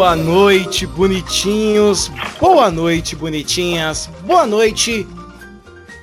Boa noite, bonitinhos. Boa noite, bonitinhas. Boa noite,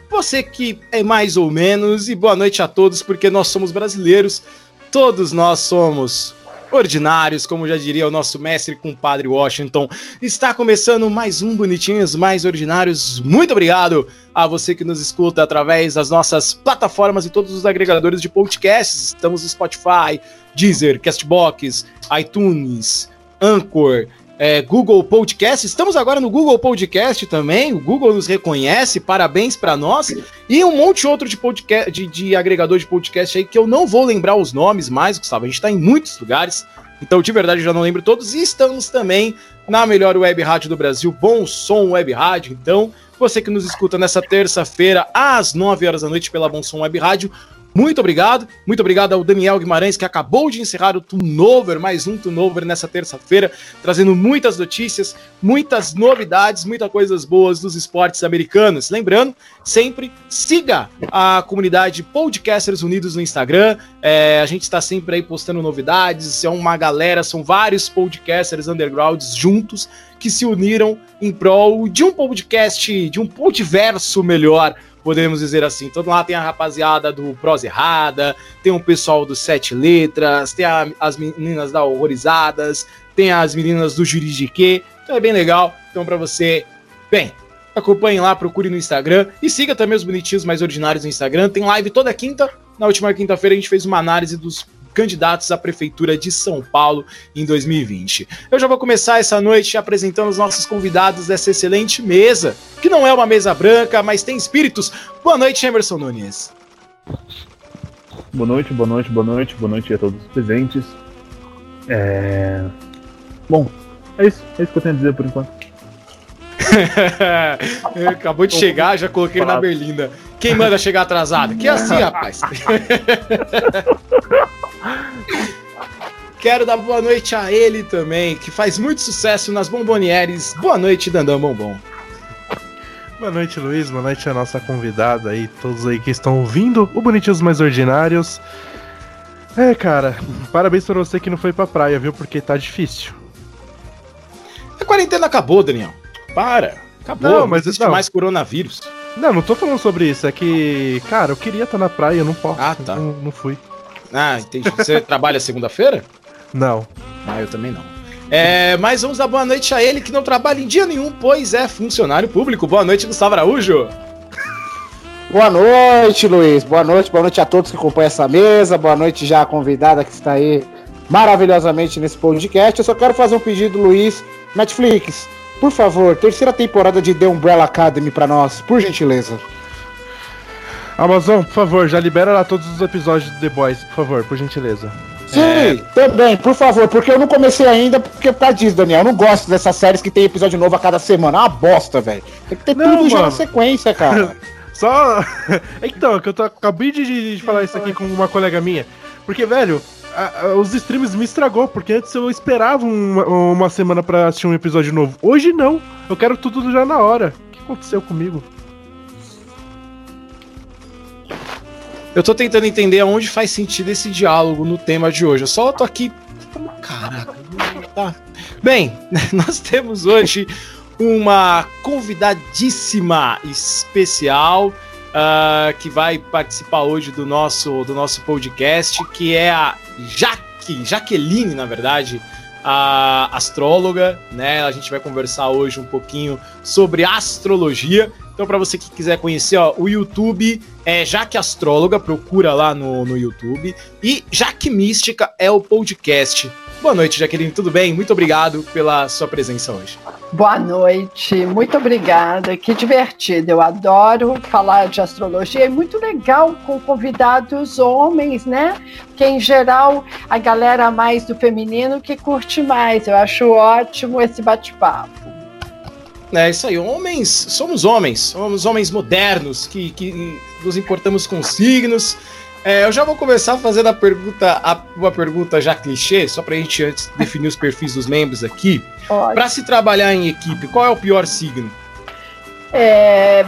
você que é mais ou menos. E boa noite a todos, porque nós somos brasileiros. Todos nós somos ordinários, como já diria o nosso mestre compadre Washington. Está começando mais um Bonitinhos Mais Ordinários. Muito obrigado a você que nos escuta através das nossas plataformas e todos os agregadores de podcasts. Estamos no Spotify, Deezer, Castbox, iTunes, Anchor, é, Google Podcast. Estamos agora no Google Podcast também. O Google nos reconhece, parabéns para nós. E um monte outro de podcast, de, de, agregador de podcast aí que eu não vou lembrar os nomes mais, Gustavo. A gente está em muitos lugares, então de verdade eu já não lembro todos. E estamos também na melhor web rádio do Brasil, Bom Som Web Rádio. Então, você que nos escuta nessa terça-feira às 9 horas da noite pela Bom Som Web Rádio, muito obrigado. Muito obrigado ao Daniel Guimarães, que acabou de encerrar o Turnover, mais um Turnover nessa terça-feira, trazendo muitas notícias, muitas novidades, muitas coisas boas dos esportes americanos. Lembrando, sempre siga a comunidade Podcasters Unidos no Instagram. É, a gente está sempre aí postando novidades. É uma galera, são vários podcasters undergrounds juntos que se uniram em prol de um podcast, de um podverso melhor podemos dizer assim. Então lá tem a rapaziada do Prosa Errada, tem o pessoal do Sete Letras, tem a, as meninas da Horrorizadas, tem as meninas do Juridique. Então é bem legal. Então para você, bem, acompanhe lá, procure no Instagram e siga também os bonitinhos mais ordinários no Instagram. Tem live toda quinta. Na última quinta-feira a gente fez uma análise dos candidatos à Prefeitura de São Paulo em 2020. Eu já vou começar essa noite apresentando os nossos convidados dessa excelente mesa, que não é uma mesa branca, mas tem espíritos. Boa noite, Emerson Nunes. Boa noite, boa noite, boa noite, boa noite a todos os presentes. É... Bom, é isso, é isso que eu tenho a dizer por enquanto. Acabou de chegar, já coloquei na berlinda. Quem manda chegar atrasado? Que é assim, rapaz. Quero dar boa noite a ele também, que faz muito sucesso nas bombonieres. Boa noite, Dandão Bombom. Boa noite, Luiz. Boa noite a nossa convidada aí, todos aí que estão ouvindo o Bonitinhos Mais Ordinários. É, cara, parabéns pra você que não foi pra praia, viu? Porque tá difícil. A quarentena acabou, Daniel. Para. Acabou. Não, mas não existe não. mais coronavírus. Não, não tô falando sobre isso. É que, cara, eu queria estar na praia, eu não posso. Ah, tá. Não, não fui. Ah, entendi. Você trabalha segunda-feira? Não. Ah, eu também não. É, mas vamos dar boa noite a ele que não trabalha em dia nenhum, pois é funcionário público. Boa noite, Gustavo Araújo. Boa noite, Luiz. Boa noite, boa noite a todos que acompanham essa mesa. Boa noite já a convidada que está aí maravilhosamente nesse podcast. Eu só quero fazer um pedido, Luiz. Netflix, por favor, terceira temporada de The Umbrella Academy para nós, por gentileza. Amazon, por favor, já libera lá todos os episódios de The Boys, por favor, por gentileza. Sim, é... também, por favor, porque eu não comecei ainda, porque por causa disso, Daniel. Eu não gosto dessas séries que tem episódio novo a cada semana. É uma bosta, velho. Tem que ter não, tudo já na sequência, cara. Só. então, é que eu tô, acabei de, de falar isso aqui com uma colega minha. Porque, velho, a, a, os streams me estragou, porque antes eu esperava uma, uma semana para assistir um episódio novo. Hoje não. Eu quero tudo já na hora. O que aconteceu comigo? Eu tô tentando entender aonde faz sentido esse diálogo no tema de hoje. Eu só tô aqui. Caraca, tá. Bem, nós temos hoje uma convidadíssima especial uh, que vai participar hoje do nosso, do nosso podcast, que é a Jaque, Jaqueline, na verdade, a astróloga, né? A gente vai conversar hoje um pouquinho sobre astrologia. Então, para você que quiser conhecer, ó, o YouTube é Jaque Astróloga, procura lá no, no YouTube. E Jaque Mística é o podcast. Boa noite, Jaqueline, tudo bem? Muito obrigado pela sua presença hoje. Boa noite, muito obrigada. Que divertido. Eu adoro falar de astrologia. É muito legal com convidados homens, né? Que em geral a galera mais do feminino que curte mais. Eu acho ótimo esse bate-papo. É isso aí, homens, somos homens, somos homens modernos que, que nos importamos com signos. É, eu já vou começar fazendo a pergunta, a, uma pergunta já clichê, só pra gente antes definir os perfis dos membros aqui. Para se trabalhar em equipe, qual é o pior signo? É,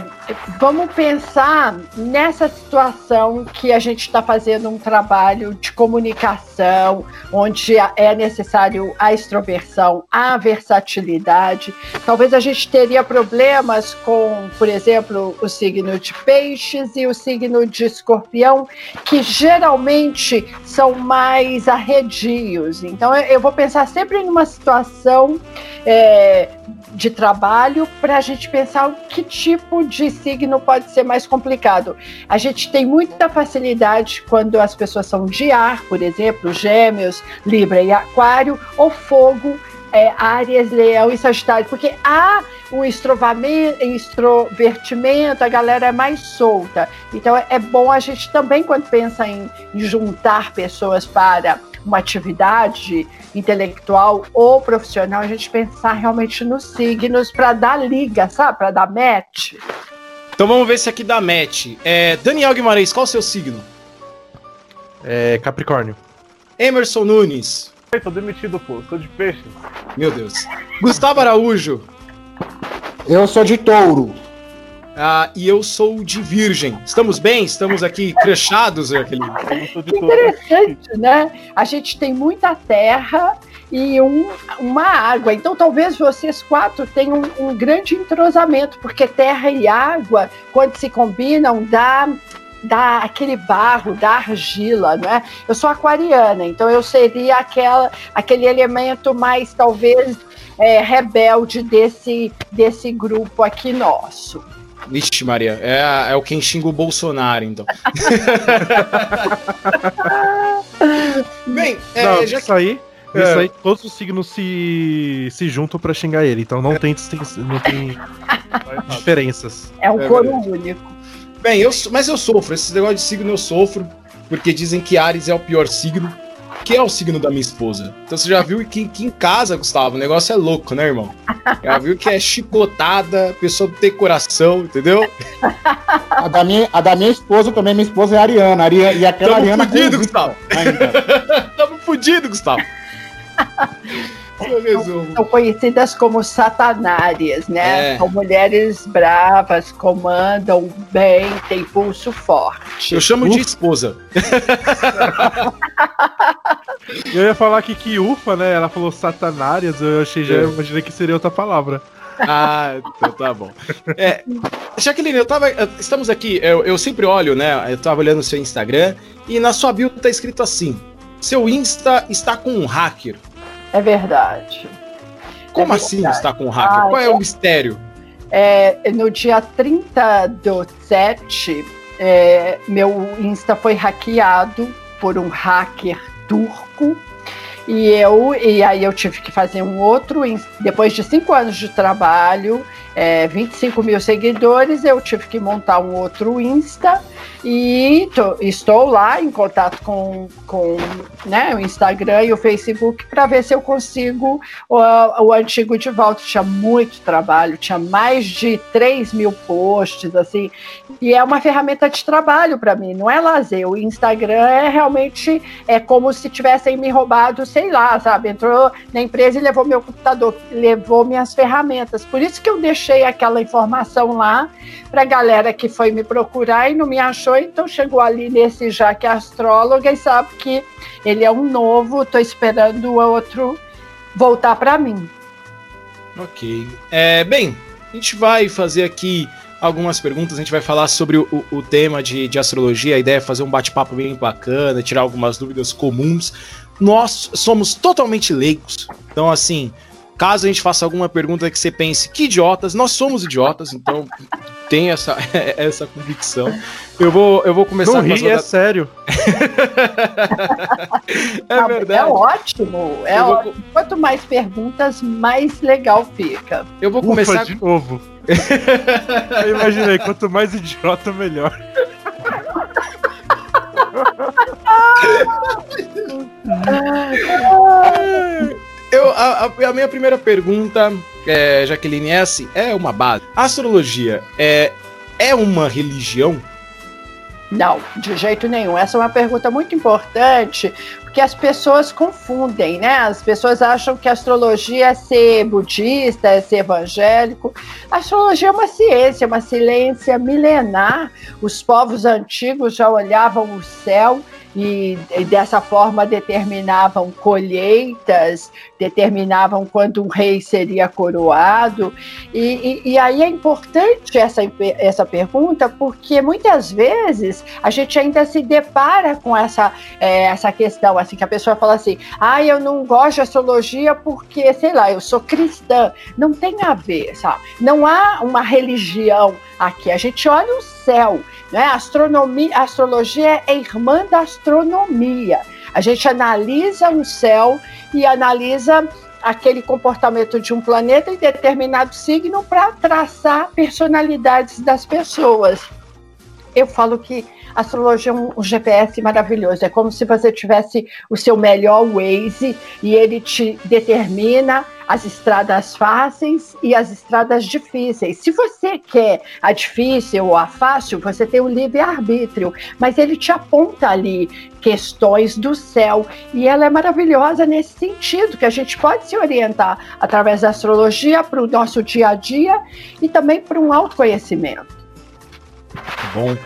vamos pensar nessa situação que a gente está fazendo um trabalho de comunicação, onde é necessário a extroversão, a versatilidade. Talvez a gente teria problemas com, por exemplo, o signo de peixes e o signo de escorpião, que geralmente são mais arredios. Então, eu vou pensar sempre numa situação é, de trabalho para a gente pensar que tipo de signo pode ser mais complicado. A gente tem muita facilidade quando as pessoas são de ar, por exemplo, gêmeos, Libra e Aquário, ou fogo, é, Áries, Leão e Sagitário, porque há um extrovertimento, a galera é mais solta. Então é bom a gente também, quando pensa em, em juntar pessoas para uma atividade intelectual ou profissional, a gente pensar realmente nos signos para dar liga, sabe? Para dar match. Então vamos ver se aqui dá match. É, Daniel Guimarães, qual o seu signo? É Capricórnio. Emerson Nunes. Eu tô demitido, pô. Sou de peixe. Meu Deus. Gustavo Araújo. Eu sou de touro. Ah, e eu sou de virgem. Estamos bem? Estamos aqui cruchados, aquele. Interessante, né? A gente tem muita terra e um, uma água. Então, talvez vocês quatro tenham um, um, grande entrosamento, porque terra e água, quando se combinam, dá, dá aquele barro, dá argila, né? Eu sou aquariana, então eu seria aquela, aquele elemento mais, talvez, é, rebelde desse, desse grupo aqui nosso. Vixe, Maria, é, é o quem xinga o Bolsonaro, então. Bem, é, não, já isso aí. É. Isso aí, todos os signos se, se juntam para xingar ele, então não tem, não tem diferenças. É um é coro único. Bem, eu, mas eu sofro, esse negócio de signo eu sofro, porque dizem que Ares é o pior signo que é o signo da minha esposa. Então você já viu que, que em casa, Gustavo, o negócio é louco, né, irmão? Já viu que é chicotada, pessoa tem coração, entendeu? A da minha, a da minha esposa também, minha esposa é Ariana. Ariana e aquela Tamo Ariana. Fudido, Gustavo. Tamo fudido, Gustavo. São conhecidas como satanárias, né? É. São mulheres bravas, comandam bem, têm pulso forte. Eu chamo Uf. de esposa. eu ia falar aqui que ufa, né? Ela falou satanárias, eu achei, já é. imaginei que seria outra palavra. Ah, então tá bom. É, Jaqueline, eu tava. Estamos aqui, eu, eu sempre olho, né? Eu tava olhando o seu Instagram e na sua bio tá escrito assim: seu Insta está com um hacker. É verdade. Como é assim verdade. está com o hacker? Ah, Qual é, é, o mistério? É, no dia 30 do 7, é, meu Insta foi hackeado por um hacker turco. E eu e aí eu tive que fazer um outro, depois de cinco anos de trabalho, é, 25 mil seguidores, eu tive que montar um outro Insta e tô, estou lá em contato com, com né, o Instagram e o Facebook para ver se eu consigo o, o, antigo de volta. Tinha muito trabalho, tinha mais de 3 mil posts, assim, e é uma ferramenta de trabalho para mim, não é lazer. O Instagram é realmente é como se tivessem me roubado, sei lá, sabe? Entrou na empresa e levou meu computador, levou minhas ferramentas. Por isso que eu deixei aquela informação lá para a galera que foi me procurar e não me achou, então chegou ali nesse já que é astróloga e sabe que ele é um novo, estou esperando o outro voltar para mim. Ok. É, bem, a gente vai fazer aqui algumas perguntas, a gente vai falar sobre o, o, tema de, de astrologia, a ideia é fazer um bate-papo bem bacana, tirar algumas dúvidas comuns. Nós somos totalmente leigos, então assim, Caso a gente faça alguma pergunta que você pense, que idiotas, nós somos idiotas, então tem essa, essa convicção. Eu vou, eu vou começar Não ri, é sério. é Não, verdade. É ótimo. É vou... ótimo. Quanto mais perguntas, mais legal fica. Eu vou começar Ufa, de novo. eu imaginei, quanto mais idiota, melhor. Eu, a, a, minha primeira pergunta, é, Jaqueline, é assim: é uma base. A astrologia é, é uma religião? Não, de jeito nenhum. Essa é uma pergunta muito importante, porque as pessoas confundem, né? As pessoas acham que a astrologia é ser budista, é ser evangélico. A astrologia é uma ciência, uma ciência milenar. Os povos antigos já olhavam o céu e, e, dessa forma determinavam colheitas, determinavam quando um rei seria coroado. E, e, e, aí é importante essa, essa pergunta, porque muitas vezes a gente ainda se depara com essa, é, essa questão, assim, que a pessoa fala assim, ah, eu não gosto de astrologia porque, sei lá, eu sou cristã. Não tem a ver, sabe? Não há uma religião aqui. A gente olha o céu né? Astronomia, astrologia é irmã da astronomia. A gente analisa o céu e analisa aquele comportamento de um planeta em determinado signo para traçar personalidades das pessoas. Eu falo que a astrologia é um, um, GPS maravilhoso. É como se você tivesse o seu melhor Waze e ele te determina as estradas fáceis e as estradas difíceis. Se você quer a difícil ou a fácil, você tem o livre-arbítrio, mas ele te aponta ali questões do céu e ela é maravilhosa nesse sentido, que a gente pode se orientar através da astrologia para o nosso dia a dia e também para um autoconhecimento. Bom,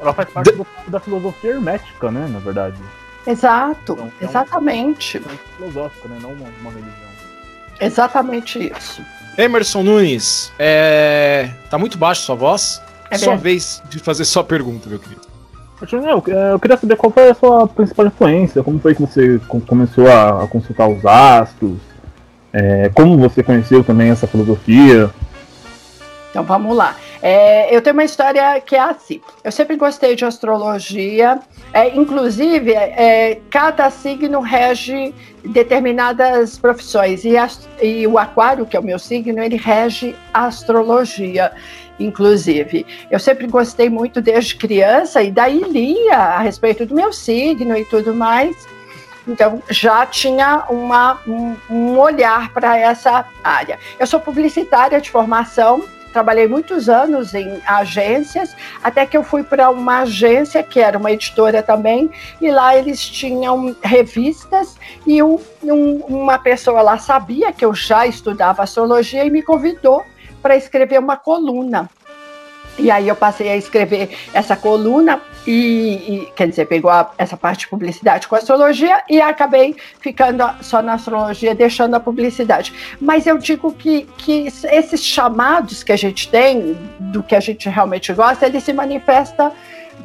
ela faz parte do, da filosofia hermética, né, na verdade. Exato, então, exatamente. É uma, filosófica, né, não uma, uma religião. Exatamente isso. Emerson Nunes, é... tá muito baixo sua voz. É sua vez de fazer sua pergunta, meu querido. Eu, eu queria saber qual foi a sua principal influência, como foi que você começou a, consultar os astros, é, como você conheceu também essa filosofia. Então vamos lá. É, eu tenho uma história que é assim. Eu sempre gostei de astrologia, é, inclusive é, cada signo rege determinadas profissões. E, e o aquário, que é o meu signo, ele rege a astrologia inclusive. Eu sempre gostei muito desde criança e daí lia a respeito do meu signo e tudo mais. Então já tinha uma, um, um olhar para essa área. Eu sou publicitária de formação, trabalhei muitos anos em agências, até que eu fui para uma agência que era uma editora também, e lá eles tinham revistas e um, um, uma pessoa lá sabia que eu já estudava astrologia e me convidou para escrever uma coluna. E aí eu passei a escrever essa coluna e, e quer dizer, pegou a, essa parte de publicidade com astrologia e acabei ficando só na astrologia, deixando a publicidade. Mas eu digo que, que esses chamados que a gente tem, do que a gente realmente gosta, ele se manifesta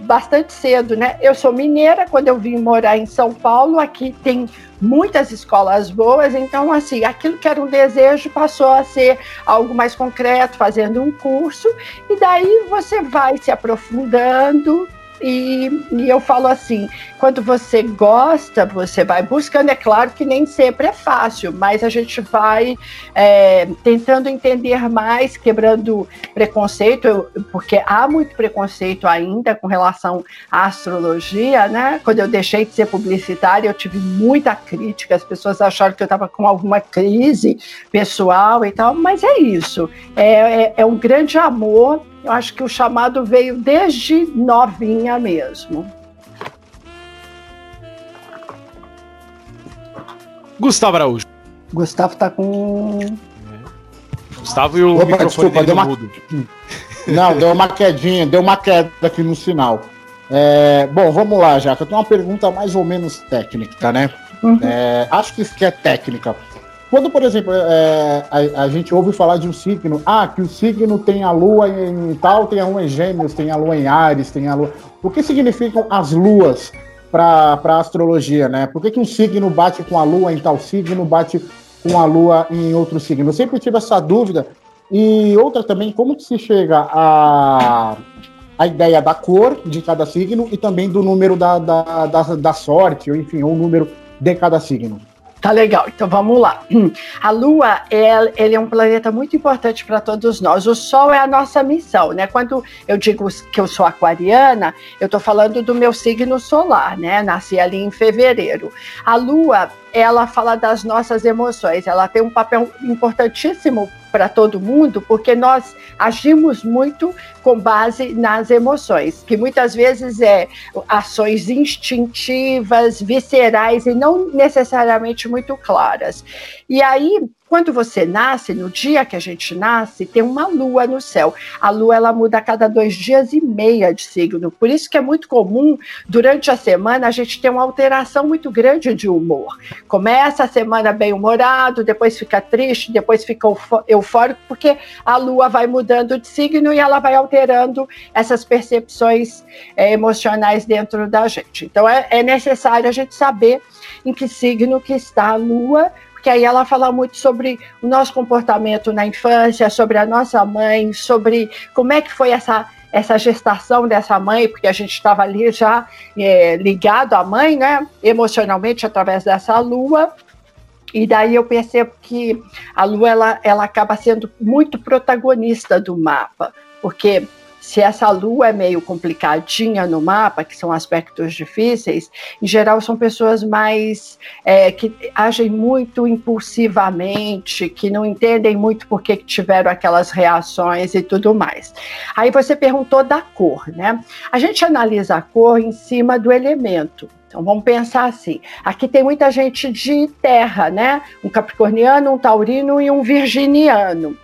bastante cedo, né? Eu sou mineira, quando eu vim morar em São Paulo, aqui tem muitas escolas boas, então assim, aquilo que era um desejo passou a ser algo mais concreto, fazendo um curso, e daí você vai se aprofundando e, e, eu falo assim: quando você gosta, você vai buscando. É claro que nem sempre é fácil, mas a gente vai é, tentando entender mais, quebrando preconceito, porque há muito preconceito ainda com relação à astrologia, né? Quando eu deixei de ser publicitária, eu tive muita crítica, as pessoas acharam que eu estava com alguma crise pessoal e tal, mas é isso. é, é, é um grande amor eu acho que o chamado veio desde novinha mesmo. Gustavo Araújo. Gustavo tá com. Gustavo e o Opa, microfone desculpa, deu uma... mudo. Não, deu uma quedinha, deu uma queda aqui no sinal. É, bom, vamos lá, Jaca. Eu tenho uma pergunta mais ou menos técnica, né? Uhum. É, acho que isso que é técnica. Quando, por exemplo, é, a, a, gente ouve falar de um signo, ah, que o signo tem a lua em tal, tem a lua em gêmeos, tem a lua em Ares, tem a lua. O que significam as luas para a astrologia, né? Por que, que um signo bate com a lua em tal signo, bate com a lua em outro signo? Eu sempre tive essa dúvida. E outra também, como que se chega a, a ideia da cor de cada signo e também do número da, da, da, da sorte, ou enfim, o número de cada signo? Tá legal, então vamos lá. A Lua é, ele é um planeta muito importante para todos nós. O Sol é a nossa missão, né? Quando eu digo que eu sou aquariana, eu estou falando do meu signo solar, né? Nasci ali em fevereiro. A Lua, ela fala das nossas emoções, ela tem um papel importantíssimo para todo mundo, porque nós agimos muito com base nas emoções, que muitas vezes é ações instintivas, viscerais e não necessariamente muito claras. E aí, quando você nasce, no dia que a gente nasce, tem uma lua no céu. A lua ela muda a cada dois dias e meia de signo. Por isso que é muito comum, durante a semana, a gente ter uma alteração muito grande de humor. Começa a semana bem humorado, depois fica triste, depois fica eufórico, porque a lua vai mudando de signo e ela vai alterando essas percepções é, emocionais dentro da gente. Então é, é necessário a gente saber em que signo que está a lua que aí ela fala muito sobre o nosso comportamento na infância, sobre a nossa mãe, sobre como é que foi essa essa gestação dessa mãe, porque a gente estava ali já é, ligado à mãe, né, emocionalmente através dessa lua. E daí eu percebo que a lua ela, ela acaba sendo muito protagonista do mapa, porque se essa lua é meio complicadinha no mapa, que são aspectos difíceis, em geral são pessoas mais é, que agem muito impulsivamente, que não entendem muito por que tiveram aquelas reações e tudo mais. Aí você perguntou da cor, né? A gente analisa a cor em cima do elemento. Então vamos pensar assim: aqui tem muita gente de terra, né? Um capricorniano, um taurino e um virginiano.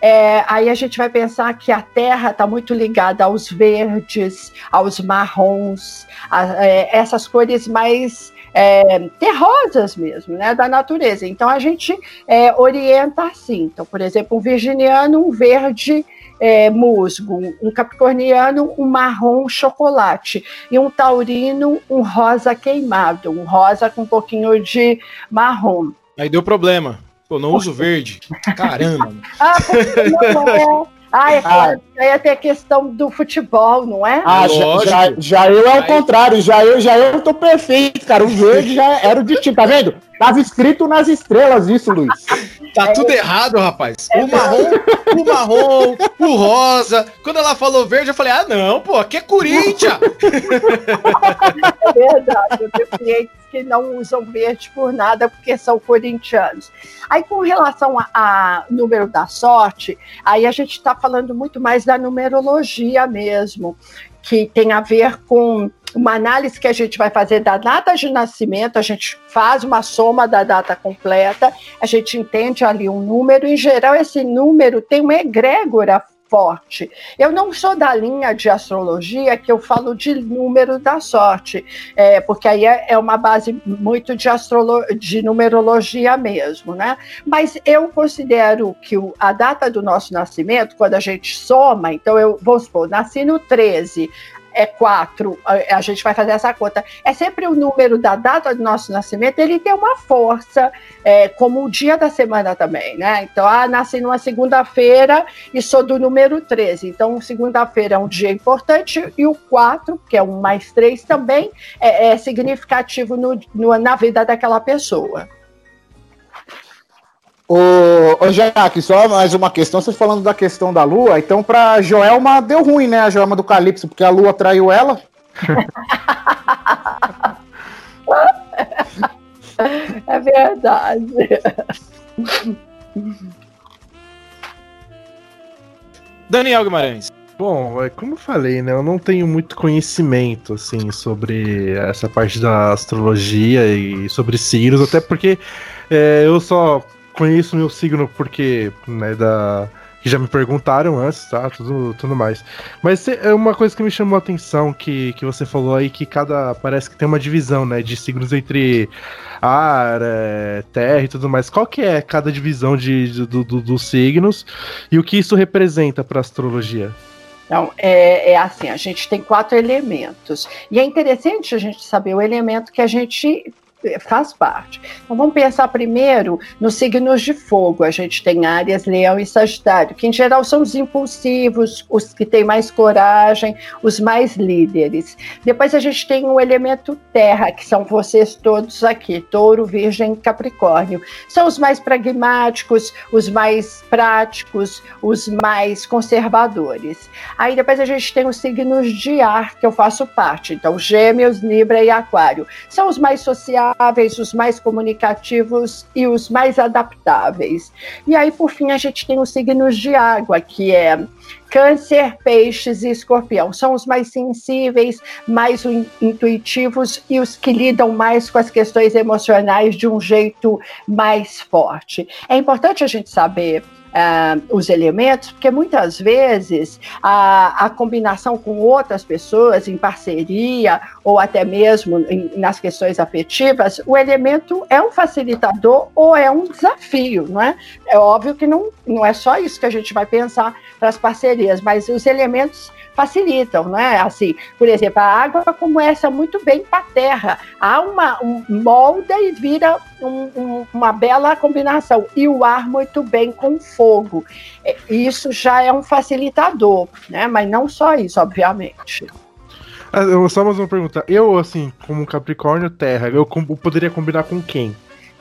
É, aí a gente vai pensar que a Terra está muito ligada aos verdes, aos marrons, a, é, essas cores mais é, terrosas mesmo, né, da natureza. Então a gente é, orienta assim. Então, por exemplo, um virginiano, um verde é, musgo, um capricorniano, um marrom chocolate, e um taurino, um rosa queimado, um rosa com um pouquinho de marrom. Aí deu problema. Pô, não uso verde. Caramba. ah, não é. Ah, é claro, aí até a questão do futebol, não é? Ah, já, já, já, eu é o contrário, já eu, já eu tô perfeito, cara. O verde já era o destino, tá vendo? Tava escrito nas estrelas isso, Luiz. Tá é tudo errado, rapaz. É o marrom, o marrom, o rosa. Quando ela falou verde, eu falei, ah, não, pô, aqui é Corinthians. É verdade, eu tenho clientes que não usam verde por nada porque são corintianos. Aí, com relação a, número da sorte, aí a gente está falando muito mais da numerologia mesmo, que tem a ver com uma análise que a gente vai fazer da data de nascimento, a gente faz uma soma da data completa, a gente entende ali um número, em geral esse número tem uma egrégora forte. Eu não sou da linha de astrologia que eu falo de número da sorte, é, porque aí é, é uma base muito de, astrolo de numerologia mesmo, né? Mas eu considero que o, a data do nosso nascimento, quando a gente soma, então eu vou supor, nasci no 13, é 4, a, gente vai fazer essa conta. É sempre o número da data do nosso nascimento, ele tem uma força, é, como o dia da semana também, né? Então, ah, nasci numa segunda-feira e sou do número 13. Então, segunda-feira é um dia importante e o 4, que é um mais 3 também, é, é significativo no, no, na vida daquela pessoa. Ô, ô Jaque, só mais uma questão. Vocês falando da questão da lua, então pra Joelma deu ruim, né? A Joelma do Calypso, porque a lua traiu ela. é verdade. Daniel Guimarães. Bom, é como eu falei, né? Eu não tenho muito conhecimento, assim, sobre essa parte da astrologia e sobre signos, até porque é, eu só conheço meu signo porque, né, da que já me perguntaram antes, tá? Tudo, tudo mais. Mas é uma coisa que me chamou a atenção que, que você falou aí que cada parece que tem uma divisão, né, de signos entre ar, é, terra e tudo mais. Qual que é cada divisão de, de do, do, dos signos e o que isso representa para astrologia? Então, é, é, assim, a gente tem quatro elementos. E é interessante a gente saber o elemento que a gente faz parte. Então vamos pensar primeiro nos signos de fogo. A gente tem Áries, Leão e Sagitário, que em geral são os impulsivos, os que têm mais coragem, os mais líderes. Depois a gente tem o elemento terra, que são vocês todos aqui, Touro, Virgem e Capricórnio. São os mais pragmáticos, os mais práticos, os mais conservadores. Aí depois a gente tem os signos de ar, que eu faço parte. Então, Gêmeos, Libra e Aquário. São os mais sociais os mais comunicativos e os mais adaptáveis. E aí, por fim, a gente tem os signos de água, que é Câncer, Peixes e Escorpião. São os mais sensíveis, mais intuitivos e os que lidam mais com as questões emocionais de um jeito mais forte. É importante a gente saber uh, os elementos, porque muitas vezes a, a, combinação com outras pessoas em parceria ou até mesmo em, nas questões afetivas, o elemento é um facilitador ou é um desafio, não é? É óbvio que não, não é só isso que a gente vai pensar para as parcerias, mas os elementos facilitam, né? Assim, por exemplo, a água como essa muito bem para a terra. Há uma um, molda e vira um, um, uma bela combinação. E o ar muito bem com fogo. É, isso já é um facilitador, né? Mas não só isso, obviamente. Ah, só mais uma pergunta. Eu, assim, como Capricórnio Terra, eu poderia combinar com quem?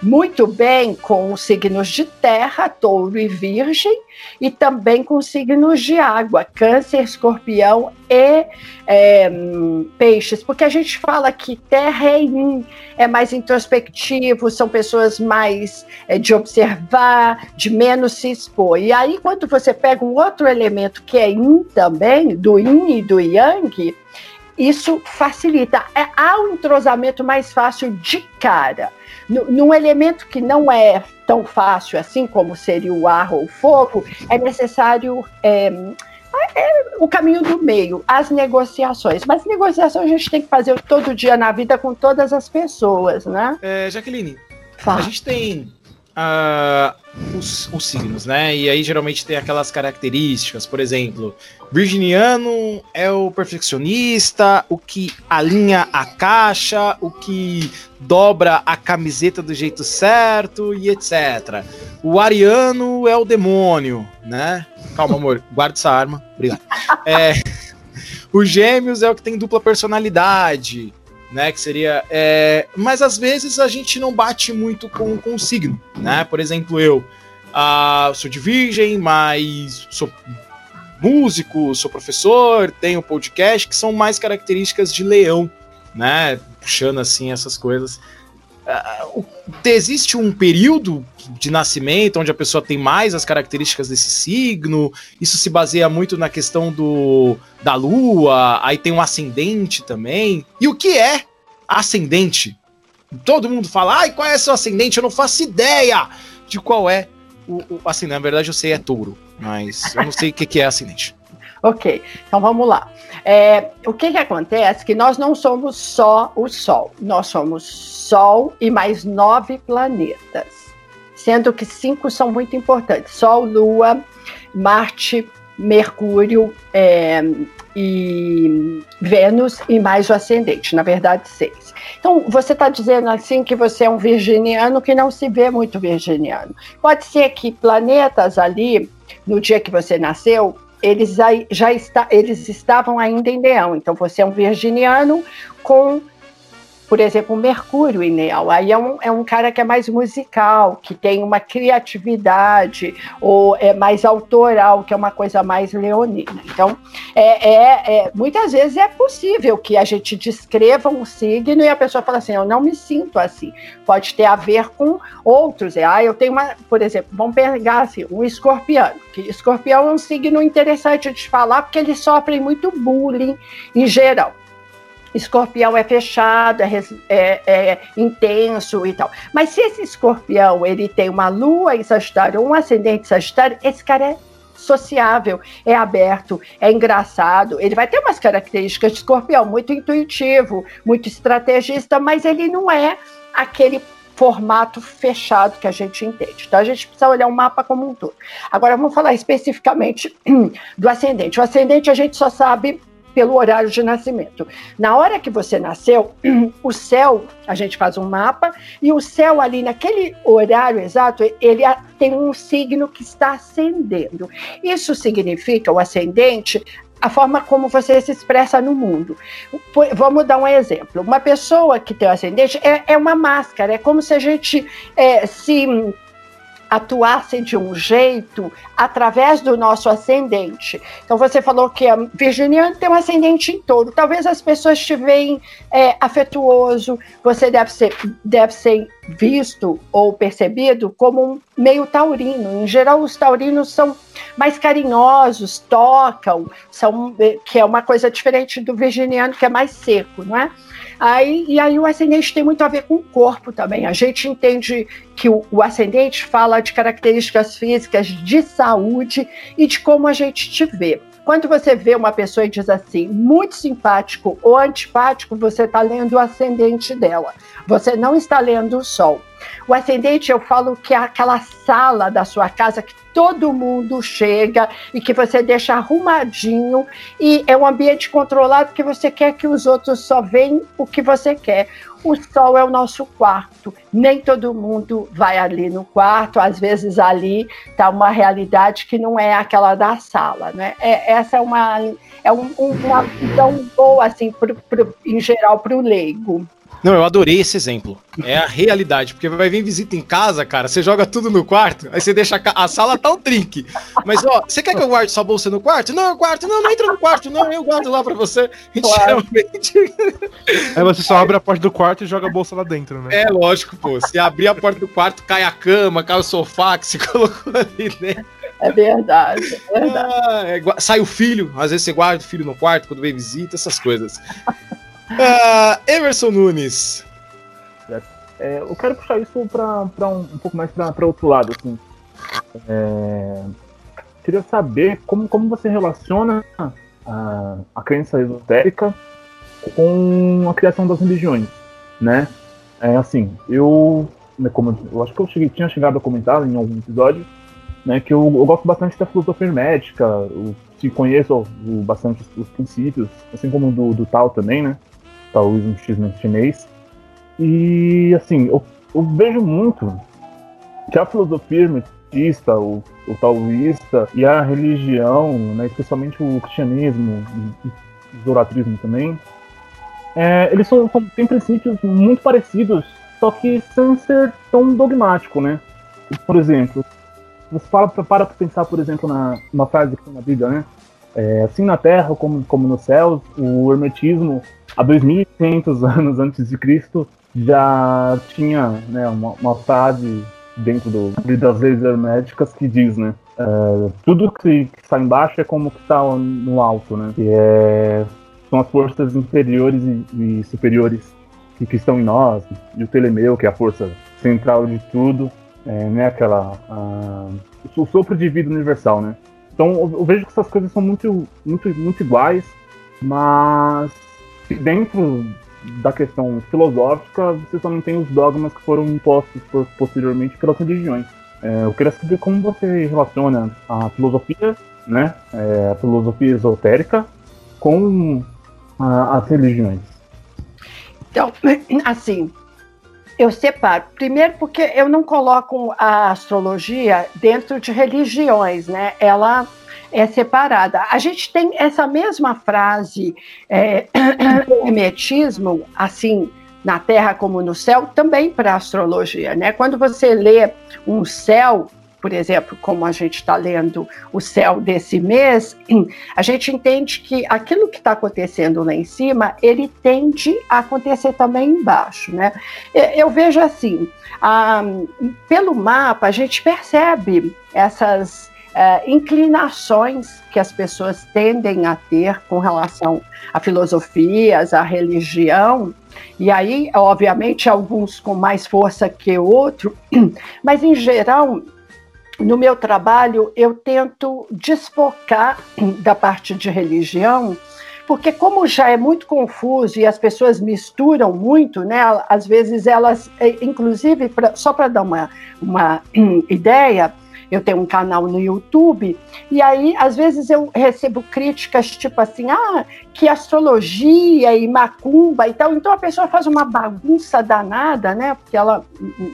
Muito bem com os signos de terra, touro e virgem, e também com os signos de água, câncer, escorpião e é, peixes, porque a gente fala que terra é yin, é mais introspectivo, são pessoas mais é, de observar, de menos se expor. E aí, quando você pega um outro elemento que é yin também, do yin e do yang, isso facilita. É, há um entrosamento mais fácil de cara num elemento que não é tão fácil assim como seria o ar ou o fogo, é necessário é, é o caminho do meio, as negociações. Mas negociação a gente tem que fazer todo dia na vida com todas as pessoas, né? É, Jaqueline, Fala. a gente tem uh, os, os, signos, né? E aí geralmente tem aquelas características, por exemplo, virginiano é o perfeccionista, o que alinha a caixa, o que dobra a camiseta do jeito certo e etc. O ariano é o demônio, né? Calma, amor, guarda essa arma. Obrigado. É, o gêmeos é o que tem dupla personalidade né? Que seria. É... Mas às vezes a gente não bate muito com, com o signo, né? Por exemplo, eu uh, sou de virgem, mas sou músico, sou professor, tenho podcast, que são mais características de leão, né? Puxando assim essas coisas. Uh, existe um período de nascimento onde a pessoa tem mais as características desse signo. Isso se baseia muito na questão do da lua, aí tem um ascendente também. E o que é ascendente? Todo mundo fala, ai, qual é seu ascendente? Eu não faço ideia de qual é o, o assim, na verdade eu sei é touro, mas eu não sei o que, que é ascendente. Ok, então vamos lá. É, o que, que acontece? Que nós não somos só o Sol, nós somos Sol e mais nove planetas, sendo que cinco são muito importantes: Sol, Lua, Marte, Mercúrio é, e Vênus e mais o ascendente, na verdade, seis. Então, você está dizendo assim que você é um virginiano que não se vê muito virginiano. Pode ser que planetas ali, no dia que você nasceu, eles já, está, eles estavam ainda em Leão. Então você é um virginiano com por exemplo, o Mercúrio Leão. Aí é um, é um cara que é mais musical, que tem uma criatividade, ou é mais autoral, que é uma coisa mais leonina. Então, é, é, é, muitas vezes é possível que a gente descreva um signo e a pessoa fala assim: eu não me sinto assim. Pode ter a ver com outros. É, ah, eu tenho uma, por exemplo, vamos pegar assim, um escorpião. Que escorpião é um signo interessante de falar, porque eles sofrem muito bullying em geral. Escorpião é fechado, é, é, é, intenso e tal. Mas se esse escorpião ele tem uma lua em Sagitário, um ascendente Sagitário, esse cara é sociável, é aberto, é engraçado. Ele vai ter umas características de escorpião, muito intuitivo, muito estrategista, mas ele não é aquele formato fechado que a gente entende. Então a gente precisa olhar o mapa como um todo. Agora vamos falar especificamente do ascendente. O ascendente a gente só sabe pelo horário de nascimento. Na hora que você nasceu, o céu, a gente faz um mapa, e o céu ali naquele horário exato, ele tem um signo que está ascendendo. Isso significa, o ascendente, a forma como você se expressa no mundo. Vamos dar um exemplo. Uma pessoa que tem o ascendente é, é uma máscara, é como se a gente é, se atuasse de um jeito através do nosso ascendente. Então você falou que a Virginiana tem um ascendente em touro. Talvez as pessoas te veem é, afetuoso, você deve ser, deve ser visto ou percebido como um meio taurino. Em geral, os taurinos são mais carinhosos, tocam, são, é, que é uma coisa diferente do virginiano, que é mais seco, não é? Aí, e aí o ascendente tem muito a ver com o corpo também. A gente entende que o, o ascendente fala de características físicas de saúde e de como a gente te vê. Quando você vê uma pessoa e diz assim, muito simpático ou antipático, você está lendo o ascendente dela. Você não está lendo o sol. O ascendente, eu falo que é aquela sala da sua casa que todo mundo chega e que você deixa arrumadinho e é um ambiente controlado que você quer que os outros só vejam o que você quer. O sol é o nosso quarto. Nem todo mundo vai ali no quarto. Às vezes ali está uma realidade que não é aquela da sala, né? É, essa é uma é um, uma visão boa assim, pro, pro, em geral para o leigo. Não, eu adorei esse exemplo. É a realidade, porque vai vir visita em casa, cara, você joga tudo no quarto, aí você deixa a, a sala tá um trinque. Mas, ó, você quer que eu guarde sua bolsa no quarto? Não, eu quarto. Não, não entra no quarto, não, eu guardo lá pra você. Claro. Aí você só abre a porta do quarto e joga a bolsa lá dentro, né? É, lógico, pô. Se abrir a porta do quarto, cai a cama, cai o sofá que você colocou ali dentro. É verdade, é verdade. Ah, é, sai o filho, às vezes você guarda o filho no quarto quando vem visita, essas coisas. Uh, Emerson Nunes. É, eu quero puxar isso para um, um, pouco mais para outro lado. Assim. É, queria saber como, como você relaciona a, a crença esotérica com a criação das religiões, né? É assim, eu, né, como eu acho que eu cheguei, tinha chegado a comentar em algum episódio, né, que eu, eu gosto bastante da filosofia hermética, eu, se conheço bastante os, os, princípios, assim como do, do Tao também, né? Taoísmo chinês. E assim, eu, eu, vejo muito que a filosofia hermetista, o, o taoísta e a religião, né, especialmente o cristianismo e o idolatrismo também, é, eles são, são, têm princípios muito parecidos, só que sem ser tão dogmático, né? Por exemplo, você fala, para para pensar, por exemplo, na uma frase que tem na Bíblia, né? É, assim na Terra como, como nos céus, o hermetismo, há 2.500 anos antes de Cristo, já tinha né, uma, uma frase dentro do, das leis herméticas que diz, né? É, tudo que, que, está embaixo é como que está no alto, né? Que é, são as forças inferiores e, e superiores que, que, estão em nós. E o telemeu, que é a força central de tudo, é, né? Aquela, a, o sopro de vida universal, né? Então eu vejo que essas coisas são muito, muito, muito iguais, mas dentro da questão filosófica, você só não tem os dogmas que foram impostos posteriormente pelas religiões. É, eu queria saber como você relaciona a filosofia, né, é, a filosofia esotérica, com a, as religiões. Então, assim, eu separo. Primeiro, porque eu não coloco a astrologia dentro de religiões, né? Ela é separada. A gente tem essa mesma frase, é, hermetismo, assim, na Terra como no céu, também para a astrologia, né? Quando você lê um céu por exemplo, como a gente está lendo o céu desse mês, a gente entende que aquilo que está acontecendo lá em cima, ele tende a acontecer também embaixo, né? Eu vejo assim, pelo mapa a gente percebe essas uh, inclinações que as pessoas tendem a ter com relação a filosofias, a religião, e aí, obviamente, alguns com mais força que outro, mas em geral no meu trabalho, eu tento desfocar da parte de religião, porque como já é muito confuso e as pessoas misturam muito, né? Às vezes elas, é, inclusive, pra, só para dar uma, uma ideia, eu tenho um canal no YouTube, e aí, às vezes, eu recebo críticas tipo assim: ah, que astrologia e macumba e tal. Então a pessoa faz uma bagunça danada, né? Porque ela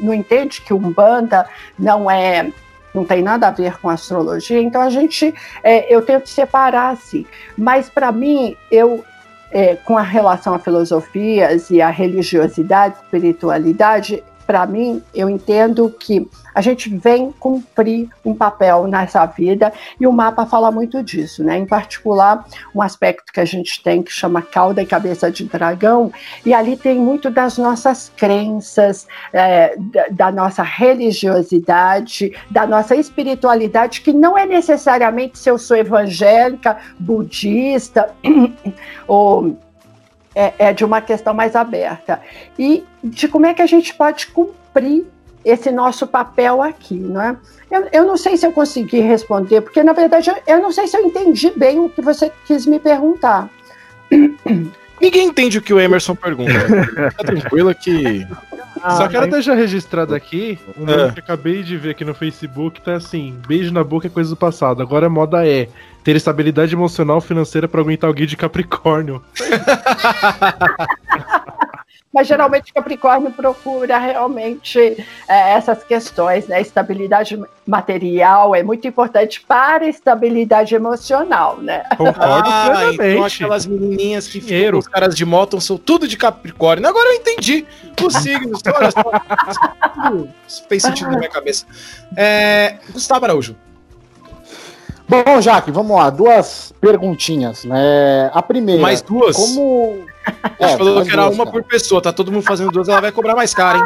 não entende que Umbanda não é não tem nada a ver com astrologia, então a gente, é, eu tento separar assim. Mas para mim, eu, é, com a relação a filosofias e a religiosidade, espiritualidade, para mim, eu entendo que a gente vem cumprir um papel nessa vida e o mapa fala muito disso, né? Em particular, um aspecto que a gente tem que chama cauda e cabeça de dragão, e ali tem muito das nossas crenças, é, da, da nossa religiosidade, da nossa espiritualidade, que não é necessariamente se eu sou evangélica, budista ou é, é, de uma questão mais aberta. E de como é que a gente pode cumprir esse nosso papel aqui, não é? Eu, eu não sei se eu consegui responder, porque na verdade eu, eu não sei se eu entendi bem o que você quis me perguntar. Ninguém entende o que o Emerson pergunta. Tá tranquilo que. Ah, Só quero mas... deixar registrado aqui um é. que acabei de ver aqui no Facebook, tá assim, beijo na boca é coisa do passado. Agora a moda é ter estabilidade emocional financeira para aguentar o guia de Capricórnio. Mas geralmente Capricórnio procura realmente é, essas questões, né? Estabilidade material é muito importante para a estabilidade emocional, né? Concordo ah, plenamente. Então aquelas menininhas que ficam os caras de moto são tudo de Capricórnio. Agora eu entendi os signos. Olha só, fez sentido na minha cabeça. É, Gustavo Araújo. Bom, Jaque, vamos lá. Duas perguntinhas, né? A primeira. Mais duas? Como. A gente é, falou que era duas, uma cara. por pessoa, tá todo mundo fazendo duas, ela vai cobrar mais caro, hein?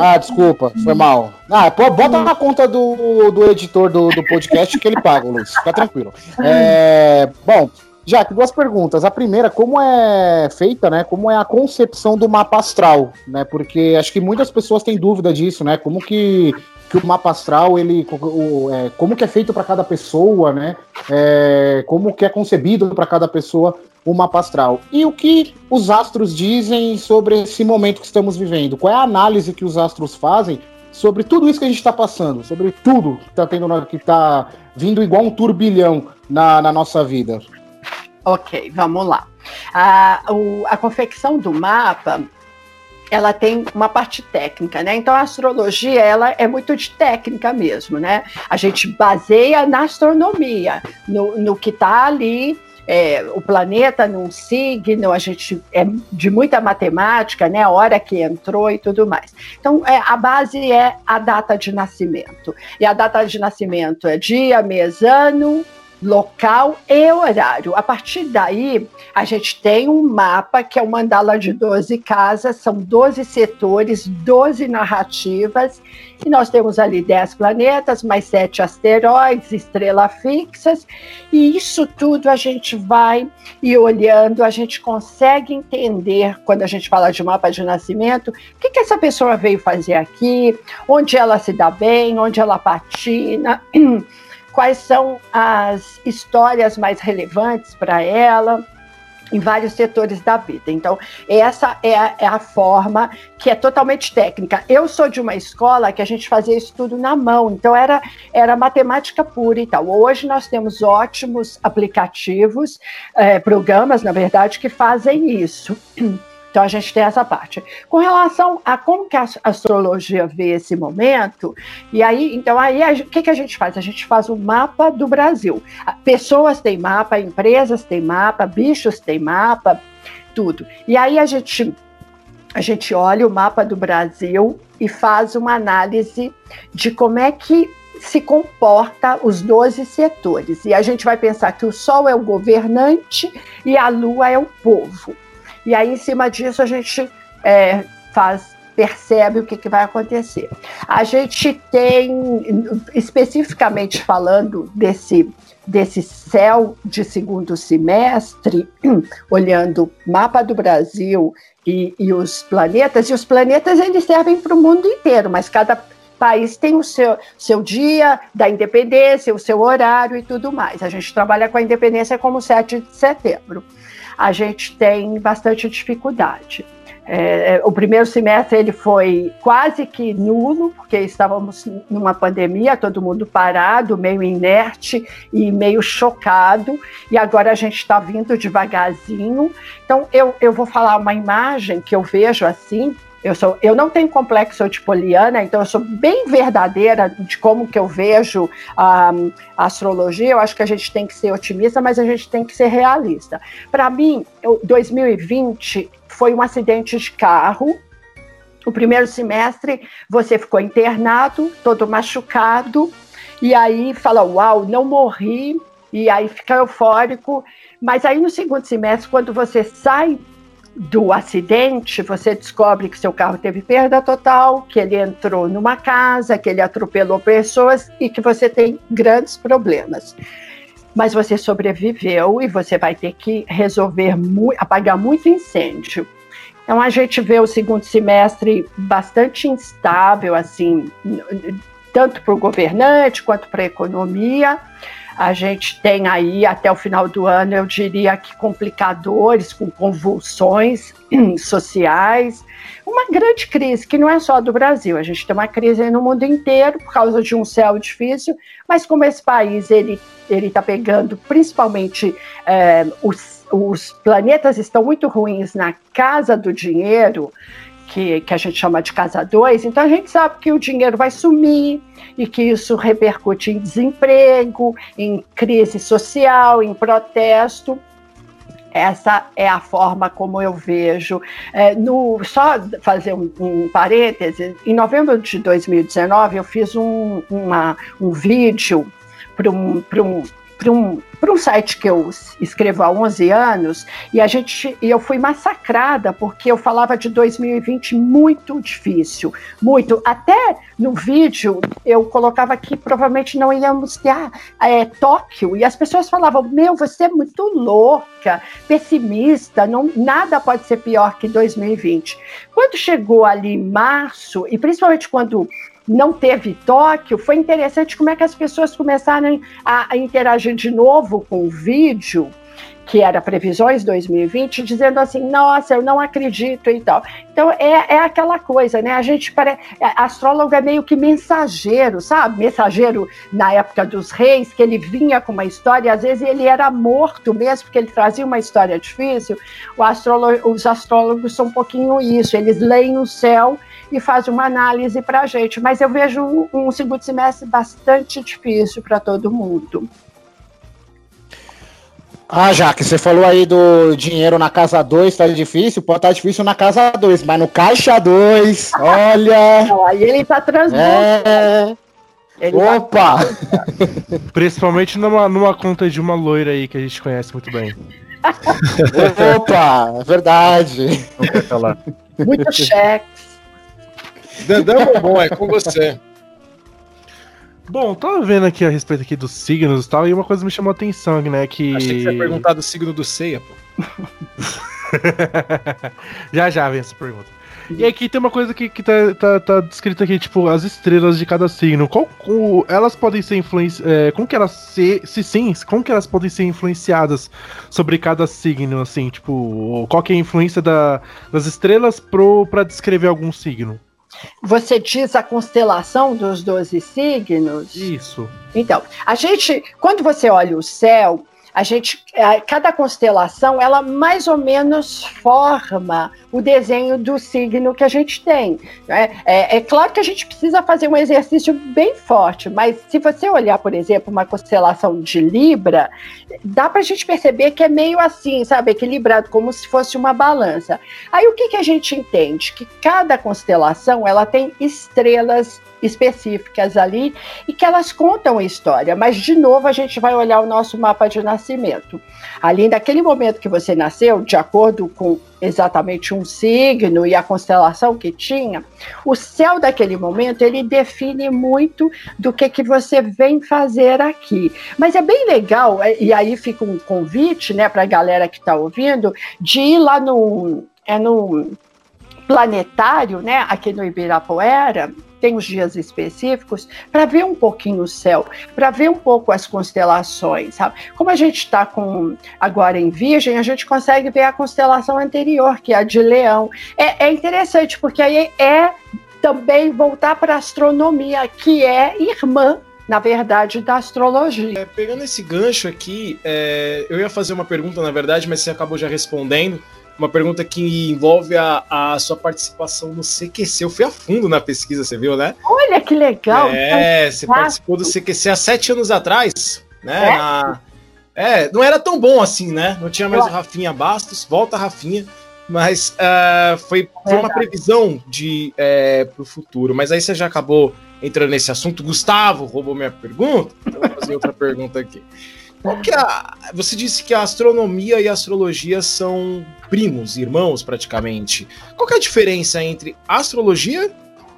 Ah, desculpa, foi mal. Ah, pô, bota na conta do, do editor do, do podcast que ele paga, Luiz. Fica tranquilo. É, bom, Jaque, duas perguntas. A primeira, como é feita, né? Como é a concepção do mapa astral, né? Porque acho que muitas pessoas têm dúvida disso, né? Como que que o mapa astral, ele, o, é, como que é feito para cada pessoa, né? É, como que é concebido para cada pessoa o mapa astral. E o que os astros dizem sobre esse momento que estamos vivendo? Qual é a análise que os astros fazem sobre tudo isso que a gente está passando, sobre tudo que está tendo, que está vindo igual um turbilhão na, na nossa vida? Ok, vamos lá. A, o, a confecção do mapa ela tem uma parte técnica, né? Então a astrologia ela é muito de técnica mesmo, né? A gente baseia na astronomia, no, no que está ali. É, o planeta num signo, a gente é de muita matemática, né? A hora que entrou e tudo mais. Então, é, a base é a data de nascimento. E a data de nascimento é dia, mês, ano, local e horário. A partir daí, a gente tem um mapa que é o mandala de 12 casas, são 12 setores, 12 narrativas, e nós temos ali 10 planetas, mais 7 asteroides, estrelas fixas, e isso tudo a gente vai e olhando, a gente consegue entender, quando a gente fala de mapa de nascimento, o que, que essa pessoa veio fazer aqui, onde ela se dá bem, onde ela patina. quais são as histórias mais relevantes para ela em vários setores da vida. Então, essa é a, é a, forma que é totalmente técnica. Eu sou de uma escola que a gente fazia isso tudo na mão, então era, era matemática pura e tal. Hoje nós temos ótimos aplicativos, é, programas, na verdade, que fazem isso. Então a gente tem essa parte. Com relação a como que a astrologia vê esse momento, e aí, então aí o que, que a gente faz? A gente faz o um mapa do Brasil. Pessoas têm mapa, empresas têm mapa, bichos têm mapa, tudo. E aí a gente a gente olha o mapa do Brasil e faz uma análise de como é que se comporta os 12 setores. E a gente vai pensar que o Sol é o governante e a Lua é o povo. E aí, em cima disso, a gente é, faz percebe o que, que, vai acontecer. A gente tem, especificamente falando desse, desse céu de segundo semestre, olhando mapa do Brasil e, e os planetas, e os planetas eles servem para o mundo inteiro, mas cada país tem o seu, seu dia da independência, o seu horário e tudo mais. A gente trabalha com a independência como 7 de setembro a gente tem bastante dificuldade. É, é, o primeiro semestre ele foi quase que nulo, porque estávamos numa pandemia, todo mundo parado, meio inerte e meio chocado, e agora a gente está vindo devagarzinho. Então, eu, eu vou falar uma imagem que eu vejo assim, eu, sou, eu não tenho complexo de poliana, então eu sou bem verdadeira de como que eu vejo a, a astrologia. Eu acho que a gente tem que ser otimista, mas a gente tem que ser realista. Para mim, eu, 2020 foi um acidente de carro O primeiro semestre você ficou internado, todo machucado, e aí fala: Uau, não morri, e aí fica eufórico. Mas aí no segundo semestre, quando você sai do acidente, você descobre que seu carro teve perda total, que ele entrou numa casa, que ele atropelou pessoas e que você tem grandes problemas. Mas você sobreviveu e você vai ter que resolver, apagar muito incêndio. Então a gente vê o segundo semestre bastante instável, assim, tanto para o governante quanto para a economia. A gente tem aí até o final do ano, eu diria que complicadores, com convulsões sociais, uma grande crise que não é só do Brasil. A gente tem uma crise no mundo inteiro por causa de um céu difícil, mas como esse país ele ele está pegando principalmente é, os, os planetas estão muito ruins na casa do dinheiro que, que a gente chama de casa 2, então a gente sabe que o dinheiro vai sumir e que isso repercute em desemprego, em crise social, em protesto. Essa é a forma como eu vejo. É, no, só fazer um, um parêntese, em novembro de 2019 eu fiz um, uma, um vídeo para um, um, para um, um site que eu escrevo há 11 anos e a gente e eu fui massacrada porque eu falava de 2020 muito difícil, muito. Até no vídeo eu colocava que provavelmente não íamos ter ah, é, Tóquio e as pessoas falavam: Meu, você é muito louca, pessimista, não, nada pode ser pior que 2020. Quando chegou ali março, e principalmente quando não teve Tóquio, foi interessante como é que as pessoas começaram a, a interagir de novo com o vídeo, que era Previsões 2020, dizendo assim, nossa, eu não acredito e tal. Então é, é aquela coisa, né? A gente parece. Astrólogo é meio que mensageiro, sabe? Mensageiro na época dos reis, que ele vinha com uma história, às vezes ele era morto mesmo, porque ele trazia uma história difícil. Astrólogo, os astrólogos são um pouquinho isso, eles leem o céu e faz uma análise para a gente. Mas eu vejo um, segundo semestre bastante difícil para todo mundo. Ah, Jaque, você falou aí do dinheiro na casa 2, tá difícil, pode estar tá difícil na casa 2, mas no caixa 2, olha. Não, aí ele tá transbordando. É... Ele Opa! Principalmente numa, numa conta de uma loira aí que a gente conhece muito bem. Opa, é verdade. Muito cheque. Dandão bom, é com você. Bom, tava vendo aqui a respeito aqui dos signos e tal, e uma coisa me chamou a atenção, né, que... Achei que você ia perguntar do signo do Ceia, pô. já, já vem essa pergunta. E aqui tem uma coisa que, que tá, tá, tá descrita aqui, tipo, as estrelas de cada signo. Qual, elas podem ser influenciadas. É, como que elas se, se sim, como que elas podem ser influenciadas sobre cada signo, assim, tipo, qual que é a influência da, das estrelas pro, pra descrever algum signo? Você diz a constelação dos 12 signos? Isso. Então, a gente, quando você olha o céu, a gente, cada constelação, ela mais ou menos forma o desenho do signo que a gente tem. É, é, é, claro que a gente precisa fazer um exercício bem forte, mas se você olhar, por exemplo, uma constelação de Libra, dá para a gente perceber que é meio assim, sabe, equilibrado, como se fosse uma balança. Aí o que, que a gente entende? Que cada constelação ela tem estrelas específicas ali e que elas contam história. Mas, de novo, a gente vai olhar o nosso mapa de nascimento. Ali, naquele momento que você nasceu, de acordo com exatamente um signo e a constelação que tinha, o céu daquele momento ele define muito do que que você vem fazer aqui. Mas é bem legal e aí fica um convite, né, para a galera que está ouvindo, de ir lá no é no planetário, né, aqui no Ibirapuera, tem os dias específicos, para ver um pouquinho o céu, para ver um pouco as constelações, sabe? Como a gente está com agora em Virgem, a gente consegue ver a constelação anterior, que é a de Leão. É, é interessante, porque aí é também voltar para a astronomia, que é irmã na verdade, da astrologia. É, pegando esse gancho aqui, é, eu ia fazer uma pergunta, na verdade, mas você acabou já respondendo uma pergunta que envolve a, a sua participação no CQC. Eu fui a fundo na pesquisa, você viu, né? Olha que legal! É, você participou do CQC há sete anos atrás, né? É? Na... é, não era tão bom assim, né? Não tinha mais o Rafinha Bastos, volta Rafinha. Mas uh, foi, foi uma previsão de é, para o futuro. Mas aí você já acabou entrando nesse assunto. Gustavo roubou minha pergunta. Então vou fazer outra pergunta aqui. Qual que é a... Você disse que a astronomia e a astrologia são primos, irmãos, praticamente. Qual que é a diferença entre astrologia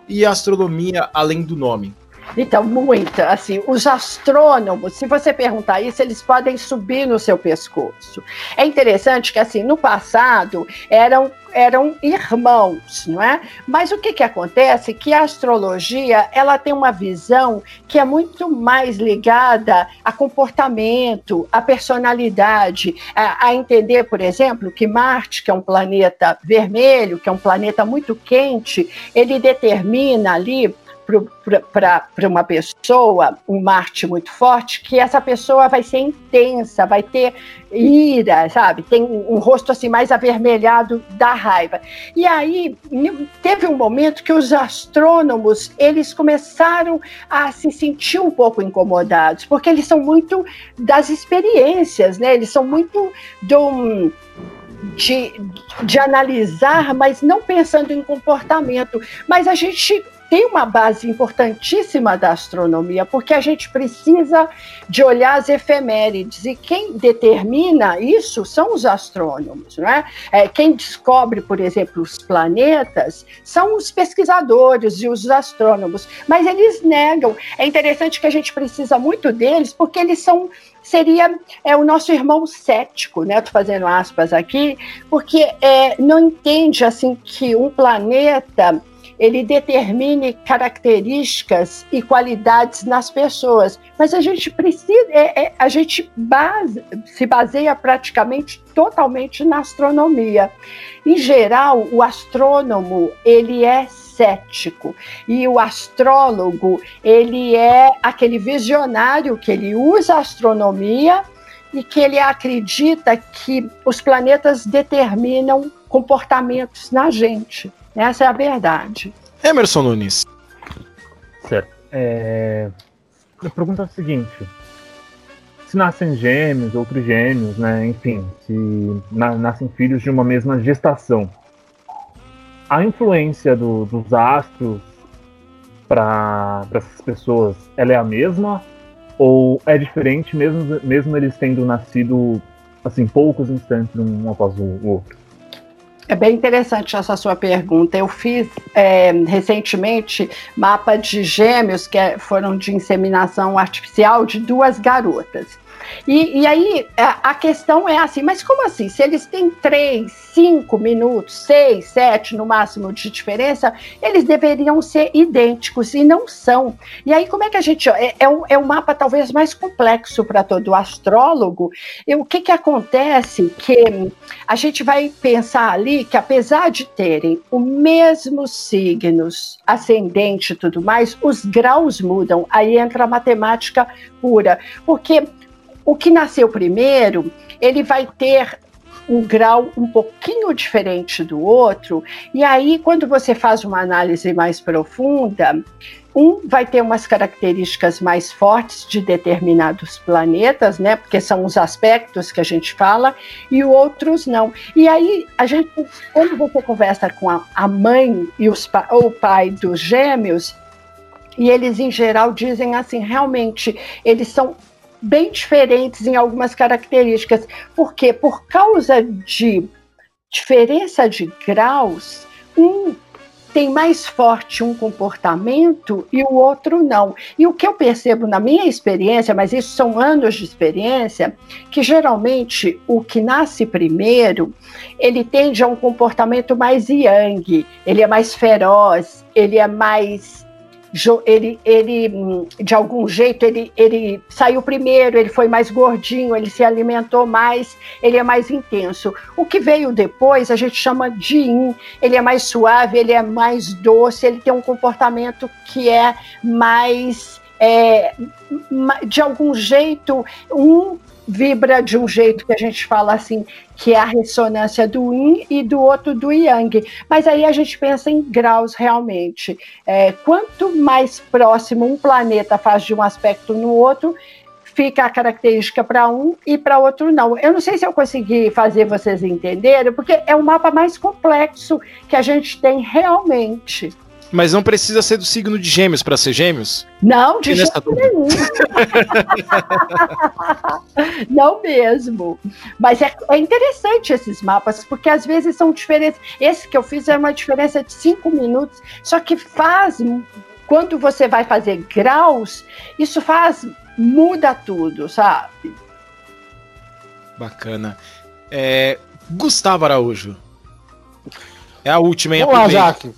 e astronomia além do nome? Então, muita. Assim, os astrônomos, se você perguntar isso, eles podem subir no seu pescoço. É interessante que, assim, no passado eram eram irmãos, não é? Mas o que que acontece? Que a astrologia ela tem uma visão que é muito mais ligada a comportamento, a personalidade, a, a entender, por exemplo, que Marte, que é um planeta vermelho, que é um planeta muito quente, ele determina ali para uma pessoa, um Marte muito forte, que essa pessoa vai ser intensa, vai ter ira, sabe? Tem um rosto assim mais avermelhado da raiva. E aí teve um momento que os astrônomos eles começaram a se sentir um pouco incomodados, porque eles são muito das experiências, né? Eles são muito do de, de analisar, mas não pensando em comportamento. Mas a gente tem uma base importantíssima da astronomia, porque a gente precisa de olhar as efemérides, e quem determina isso são os astrônomos, não é? é quem descobre, por exemplo, os planetas são os pesquisadores e os astrônomos, mas eles negam. É interessante que a gente precisa muito deles, porque eles são seria é, o nosso irmão cético, né? Estou fazendo aspas aqui, porque é, não entende assim que um planeta ele determine características e qualidades nas pessoas. Mas a gente precisa, é, é, a gente base, se baseia praticamente totalmente na astronomia. Em geral, o astrônomo ele é cético e o astrólogo ele é aquele visionário que ele usa a astronomia e que ele acredita que os planetas determinam comportamentos na gente. Essa é a verdade. Emerson Nunes. Certo. É... A pergunta é a seguinte: se nascem gêmeos, outros gêmeos, né? Enfim, se na nascem filhos de uma mesma gestação, a influência do, dos astros para essas pessoas, ela é a mesma ou é diferente mesmo mesmo eles tendo nascido assim poucos instantes um após o outro? É bem interessante essa sua pergunta. Eu fiz é, recentemente mapa de gêmeos que é, foram de inseminação artificial de duas garotas. E, e aí a, a, questão é assim, mas como assim? Se eles têm três, cinco minutos, seis, sete no máximo de diferença, eles deveriam ser idênticos e não são. E aí como é que a gente é, é, um, é um mapa talvez mais complexo para todo astrólogo. E o que que acontece que a gente vai pensar ali que apesar de terem o mesmo signos, ascendente e tudo mais, os graus mudam. Aí entra a matemática pura, porque o que nasceu primeiro, ele vai ter um grau um pouquinho diferente do outro, e aí, quando você faz uma análise mais profunda, um vai ter umas características mais fortes de determinados planetas, né? Porque são os aspectos que a gente fala, e outros não. E aí, a gente, quando você conversa com a, a mãe e os, ou o pai dos gêmeos, e eles, em geral, dizem assim: realmente, eles são bem diferentes em algumas características. Por quê? Por causa de diferença de graus, um tem mais forte um comportamento e o outro não. E o que eu percebo na minha experiência, mas isso são anos de experiência, que geralmente o que nasce primeiro, ele tende a um comportamento mais yang, ele é mais feroz, ele é mais ele, ele hum, de algum jeito, ele, ele saiu primeiro, ele foi mais gordinho, ele se alimentou mais, ele é mais intenso. O que veio depois a gente chama de yin, ele é mais suave, ele é mais doce, ele tem um comportamento que é mais. É, de algum jeito, um vibra de um jeito que a gente fala assim, que é a ressonância do yin e do outro do yang. Mas aí a gente pensa em graus realmente. É, quanto mais próximo um planeta faz de um aspecto no outro, fica a característica para um e para outro não. Eu não sei se eu consegui fazer vocês entenderem, porque é o mapa mais complexo que a gente tem realmente. Mas não precisa ser do signo de gêmeos para ser gêmeos? Não, de jeito nenhum. não mesmo. Mas é, é, interessante esses mapas, porque às vezes são diferentes. Esse que eu fiz é uma diferença de cinco minutos, só que faz. Quando você vai fazer graus, isso faz. muda tudo, sabe? Bacana. É, Gustavo Araújo. É a última, hein? Vamos lá, Jaque.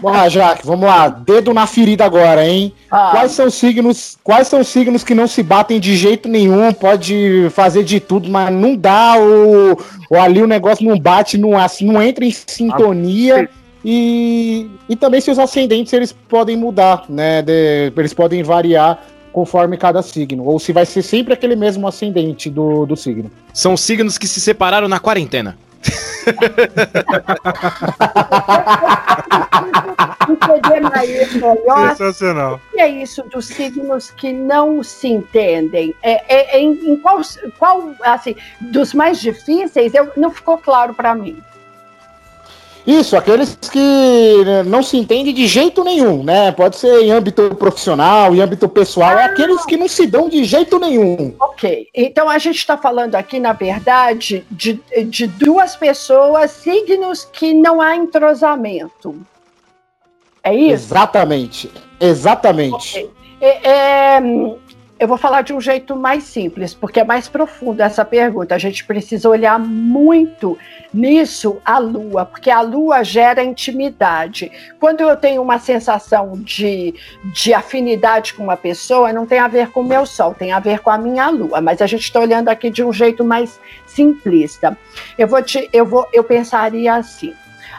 Vamos lá, Jaque, vamos lá. Dedo na ferida agora, hein? Ah. Quais são signos? Quais são signos que não se batem de jeito nenhum? Pode fazer de tudo, mas não dá o, o ali o negócio não bate, não, assim, não entra em sintonia. Ah. E, e também se os ascendentes eles podem mudar, né? De, eles podem variar conforme cada signo, ou se vai ser sempre aquele mesmo ascendente do, do signo. São signos que se separaram na quarentena. O que é isso dos signos que não se entendem? É, é, é em, em qual, qual, assim, dos mais difíceis, eu, não ficou claro para mim. Isso, aqueles que não se entendem de jeito nenhum, né? Pode ser em âmbito profissional, em âmbito pessoal, é ah, é aqueles que não se dão de jeito nenhum. Ok, então a gente está falando aqui, na verdade, de, de duas pessoas, signos que não há entrosamento. É isso? Exatamente, exatamente. Okay. É, é, eu vou falar de um jeito mais simples, porque é mais profundo essa pergunta. A gente precisa olhar muito nisso a lua, porque a lua gera intimidade. Quando eu tenho uma sensação de, de afinidade com uma pessoa, não tem a ver com o meu sol, tem a ver com a minha lua. Mas a gente está olhando aqui de um jeito mais simplista. Eu vou te, eu vou, eu pensaria assim.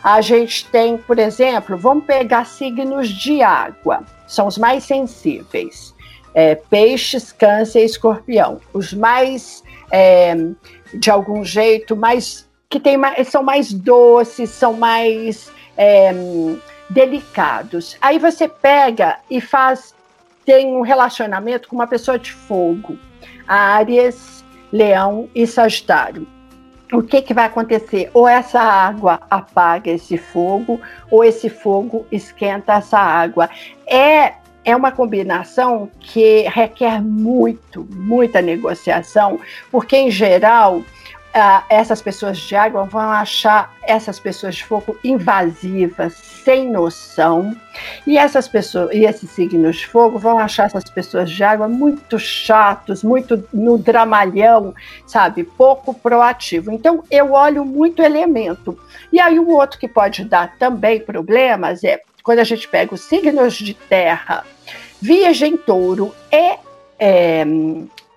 A gente tem, por exemplo, vamos pegar signos de água, são os mais sensíveis é, peixes, câncer e escorpião. Os mais, é, de algum jeito, mais que tem são mais doces, são mais é, delicados. Aí você pega e faz, tem um relacionamento com uma pessoa de fogo, Áries, Leão e Sagitário. O que, que vai acontecer? Ou essa água apaga esse fogo, ou esse fogo esquenta essa água. É é uma combinação que requer muito, muita negociação, porque, em geral, Uh, essas pessoas de água vão achar essas pessoas de fogo invasivas, sem noção, e essas pessoas e esses signos de fogo vão achar essas pessoas de água muito chatos, muito no dramalhão, sabe, pouco proativo. Então eu olho muito elemento. E aí o outro que pode dar também problemas é quando a gente pega os signos de terra, Virgem, Touro e é,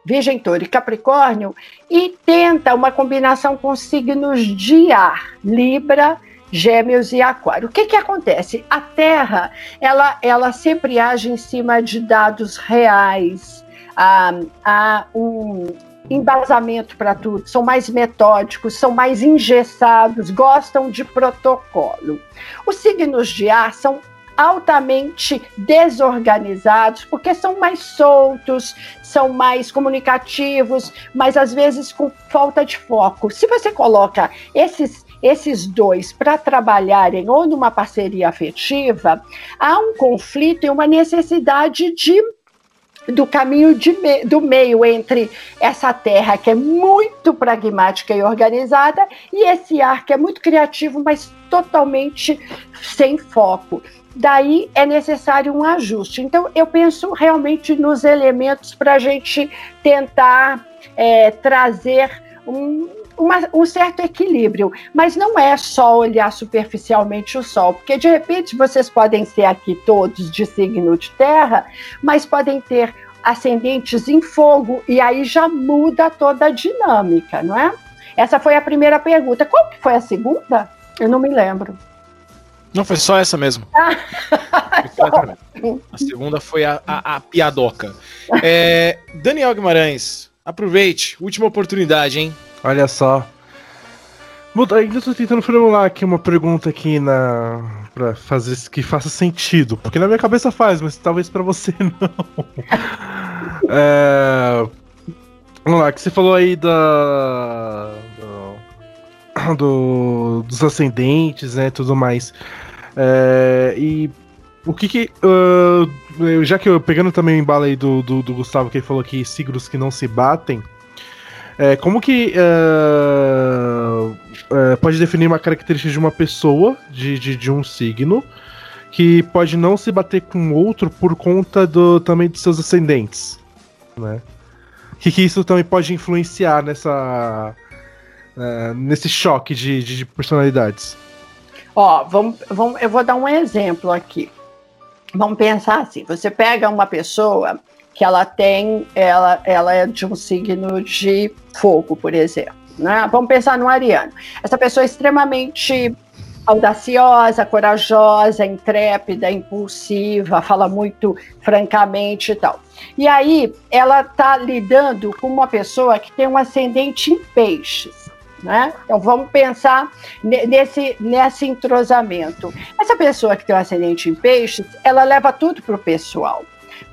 Virgem, Touro e Capricórnio, e tenta uma combinação com signos de ar, Libra, Gêmeos e Aquário. O que, que acontece? A Terra, ela, ela sempre age em cima de dados reais, há, há um embasamento para tudo, são mais metódicos, são mais engessados, gostam de protocolo. Os signos de ar são altamente desorganizados, porque são mais soltos, são mais comunicativos, mas às vezes com falta de foco. Se você coloca esses esses dois para trabalharem ou numa parceria afetiva, há um conflito e uma necessidade de do caminho me, do meio entre essa terra que é muito pragmática e organizada e esse ar que é muito criativo, mas totalmente sem foco. Daí é necessário um ajuste. Então, eu penso realmente nos elementos para a gente tentar é, trazer um, uma, um certo equilíbrio, mas não é só olhar superficialmente o Sol, porque de repente vocês podem ser aqui todos de signo de terra, mas podem ter ascendentes em fogo, e aí já muda toda a dinâmica, não é? Essa foi a primeira pergunta. Qual que foi a segunda? Eu não me lembro. Não, foi só essa mesmo. a segunda foi a, a, a piadoca. É, Daniel Guimarães, aproveite, última oportunidade, hein? Olha só. Ainda tô tentando formular aqui uma pergunta aqui na. pra fazer que faça sentido. Porque na minha cabeça faz, mas talvez para você não. é... Vamos lá, que você falou aí da. Do, do, dos ascendentes, né? Tudo mais. É, e o que que. Uh, já que eu pegando também o embalo aí do, do, do, Gustavo, que ele falou que signos que não se batem. É, como que uh, uh, pode definir uma característica de uma pessoa, de, de, de, um signo, que pode não se bater com outro por conta do, também dos seus ascendentes? Né? Que, que isso também pode influenciar nessa, nesse choque de, de, de personalidades? Ó, vamos, vamos, eu vou dar um exemplo aqui. Vamos pensar assim: você pega uma pessoa que ela tem, ela, ela é de um signo de fogo, por exemplo. Né? Vamos pensar no Ariano. Essa pessoa é extremamente audaciosa, corajosa, intrépida, impulsiva, fala muito francamente e tal. E aí ela está lidando com uma pessoa que tem um ascendente em peixes. Né? Então vamos pensar nesse, nesse entrosamento. Essa pessoa que tem um ascendente em peixes, ela leva tudo para o pessoal.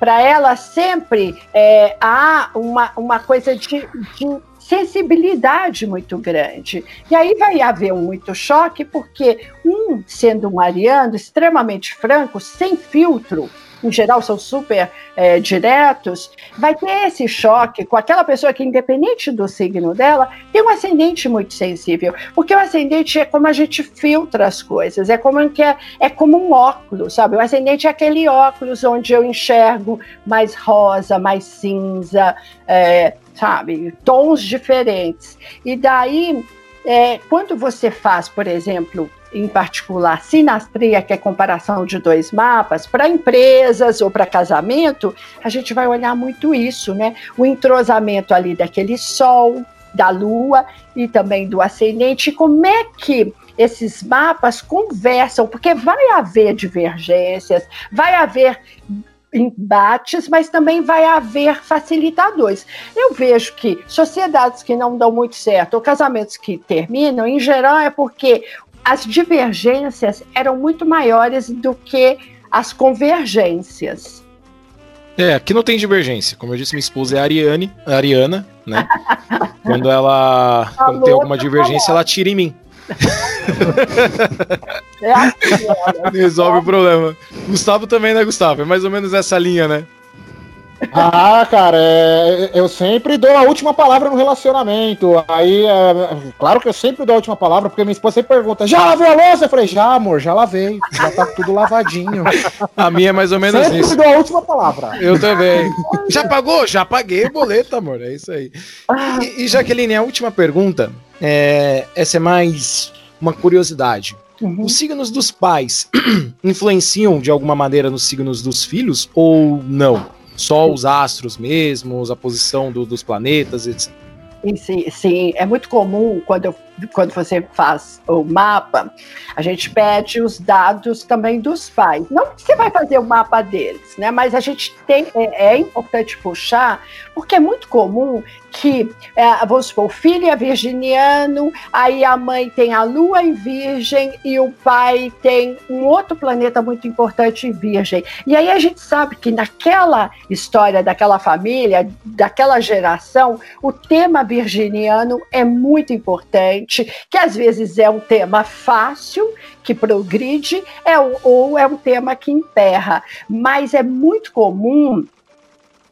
Para ela sempre é, há uma, uma coisa de, de sensibilidade muito grande. E aí vai haver um muito choque, porque um, sendo um ariano extremamente franco, sem filtro, em geral são super é, diretos, vai ter esse choque com aquela pessoa que, independente do signo dela, tem um ascendente muito sensível. Porque o ascendente é como a gente filtra as coisas, é como, é, é como um óculos, sabe? O ascendente é aquele óculos onde eu enxergo mais rosa, mais cinza, é, sabe? Tons diferentes. E daí, é, quando você faz, por exemplo, em particular sinastria, que é comparação de dois mapas, para empresas ou para casamento, a gente vai olhar muito isso, né? O entrosamento ali daquele sol, da lua e também do ascendente, como é que esses mapas conversam, porque vai haver divergências, vai haver embates, mas também vai haver facilitadores. Eu vejo que sociedades que não dão muito certo, ou casamentos que terminam, em geral é porque as divergências eram muito maiores do que as convergências. É, aqui não tem divergência. Como eu disse, minha esposa é a Ariane, a Ariana, né? quando ela quando tem alguma divergência, ela tira em mim. É assim, Resolve o problema. Gustavo também, né, Gustavo? É mais ou menos essa linha, né? Ah, cara, é, eu sempre dou a última palavra no relacionamento. Aí, é, claro que eu sempre dou a última palavra, porque minha esposa sempre pergunta: já lavou a louça? Eu falei: já, amor, já lavei. Já tá tudo lavadinho. A minha é mais ou menos sempre isso. Sempre dou a última palavra. Eu também. já pagou? Já paguei o boleto, amor. É isso aí. E, e Jaqueline, a última pergunta. É, essa é mais uma curiosidade. Uhum. Os signos dos pais influenciam de alguma maneira nos signos dos filhos ou não? Só os astros mesmos, a posição do, dos planetas, etc. Sim, sim, é muito comum quando eu quando você faz o mapa, a gente pede os dados também dos pais. Não que você vai fazer o mapa deles, né? Mas a gente tem é, é importante puxar, porque é muito comum que, é, vamos supor, o filho é virginiano, aí a mãe tem a lua em virgem e o pai tem um outro planeta muito importante em virgem. E aí a gente sabe que naquela história daquela família, daquela geração, o tema virginiano é muito importante que às vezes é um tema fácil, que progride, é, ou é um tema que emperra. Mas é muito comum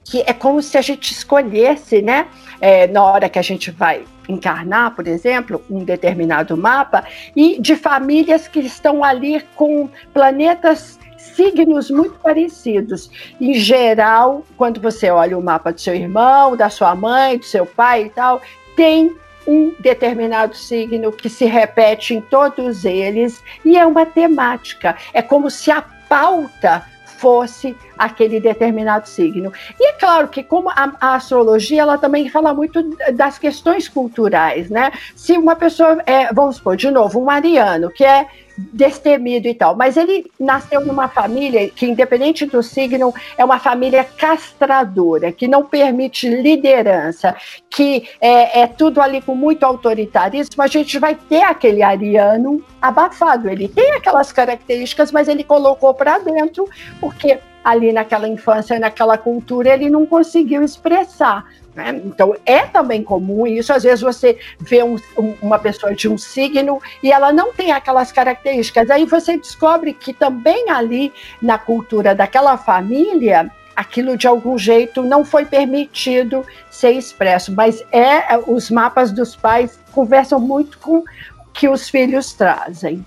que é como se a gente escolhesse, né? É, na hora que a gente vai encarnar, por exemplo, um determinado mapa, e de famílias que estão ali com planetas signos muito parecidos. Em geral, quando você olha o mapa do seu irmão, da sua mãe, do seu pai e tal, tem um determinado signo que se repete em todos eles e é uma temática. É como se a pauta fosse aquele determinado signo. E é claro que como a, a, astrologia, ela também fala muito das questões culturais, né? Se uma pessoa é, vamos supor, de novo, um mariano, que é destemido e tal. Mas ele nasceu numa família que, independente do signo, é uma família castradora, que não permite liderança, que é, é tudo ali com muito autoritarismo. A gente vai ter aquele ariano abafado. Ele tem aquelas características, mas ele colocou para dentro, porque ali naquela infância, naquela cultura, ele não conseguiu expressar. Né? Então, é também comum isso. Às vezes você vê um, um, uma pessoa de um signo e ela não tem aquelas características. Aí você descobre que também ali na cultura daquela família, aquilo de algum jeito não foi permitido ser expresso. Mas é os mapas dos pais conversam muito com o que os filhos trazem.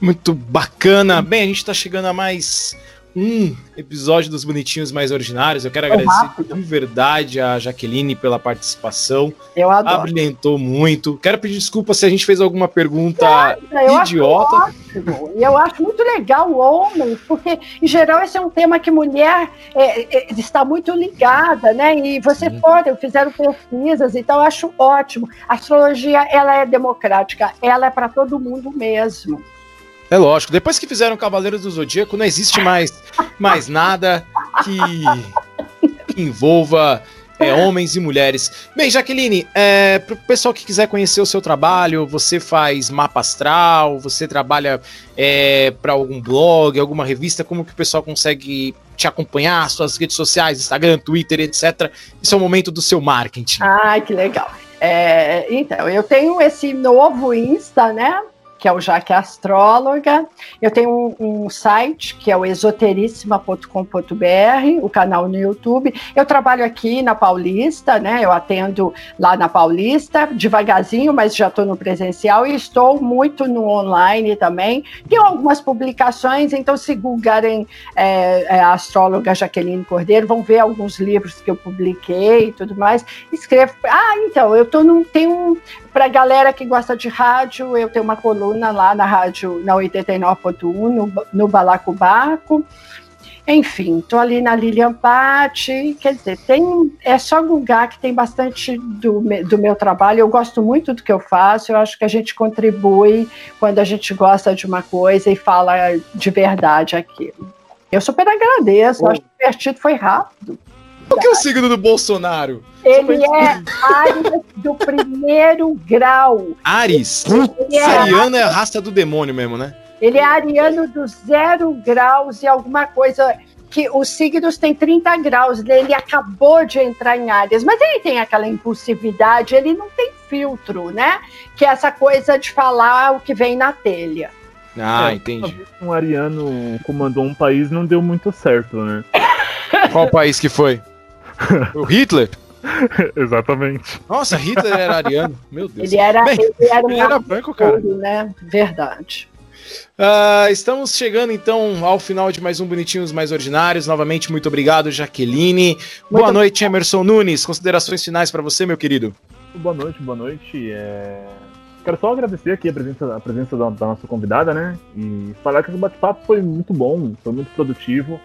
Muito bacana. Bem, a gente está chegando a mais um episódio dos Bonitinhos Mais Ordinários. Eu quero agradecer rápido. de verdade a Jaqueline pela participação. Eu adoro. Abrilhantou muito. Quero pedir desculpa se a gente fez alguma pergunta eu idiota. E eu acho muito legal o homem, porque, em geral, esse é um tema que mulher é, é, está muito ligada, né? E você Sim. pode, fizeram pesquisas, então eu acho ótimo. A astrologia, ela é democrática, ela é para todo mundo mesmo. É lógico. Depois que fizeram Cavaleiros do Zodíaco, não existe mais, mais nada que, que envolva é, homens e mulheres. Bem, Jaqueline, é, para o pessoal que quiser conhecer o seu trabalho, você faz mapa astral, você trabalha é, para algum blog, alguma revista, como que o pessoal consegue te acompanhar, suas redes sociais, Instagram, Twitter, etc. Esse é o momento do seu marketing. Ai, que legal. É, então, eu tenho esse novo Insta, né? Que é o Jaque Astróloga. Eu tenho um, um site que é o esoterissima.com.br, o canal no YouTube. Eu trabalho aqui na Paulista, né? Eu atendo lá na Paulista, devagarzinho, mas já estou no presencial e estou muito no online também. Tenho algumas publicações, então se googarem é, é, a astróloga Jaqueline Cordeiro, vão ver alguns livros que eu publiquei e tudo mais. Escrevo. Ah, então, eu tô num. Tem um. Para galera que gosta de rádio, eu tenho uma coluna lá na rádio, na 89.1, no, no Balacobaco. Enfim, estou ali na Lilian Patti, quer dizer, tem, é só googar que tem bastante do, do meu trabalho. Eu gosto muito do que eu faço, eu acho que a gente contribui quando a gente gosta de uma coisa e fala de verdade aquilo. Eu super agradeço, oh. acho divertido, foi rápido. O que é o signo do Bolsonaro? Ele é Ares do primeiro grau. Ares? É Ariano é a raça do demônio mesmo, né? Ele é ariano do zero graus e alguma coisa que os signos têm 30 graus, ele acabou de entrar em áreas, mas ele tem aquela impulsividade, ele não tem filtro, né? Que é essa coisa de falar o que vem na telha. Ah, é, entendi. Um ariano comandou um país não deu muito certo, né? Qual país que foi? O Hitler? Exatamente. Nossa, Hitler era ariano. Meu Deus. Ele era, Bem, ele era, ele era branco, cara. Né? Verdade. Uh, estamos chegando então ao final de mais um Bonitinhos Mais Ordinários. Novamente, muito obrigado, Jaqueline. Muito boa noite, Emerson Nunes. Considerações finais para você, meu querido. Boa noite, boa noite. É... Quero só agradecer aqui a presença, a presença da, da nossa convidada, né? E falar que esse bate-papo foi muito bom, foi muito produtivo.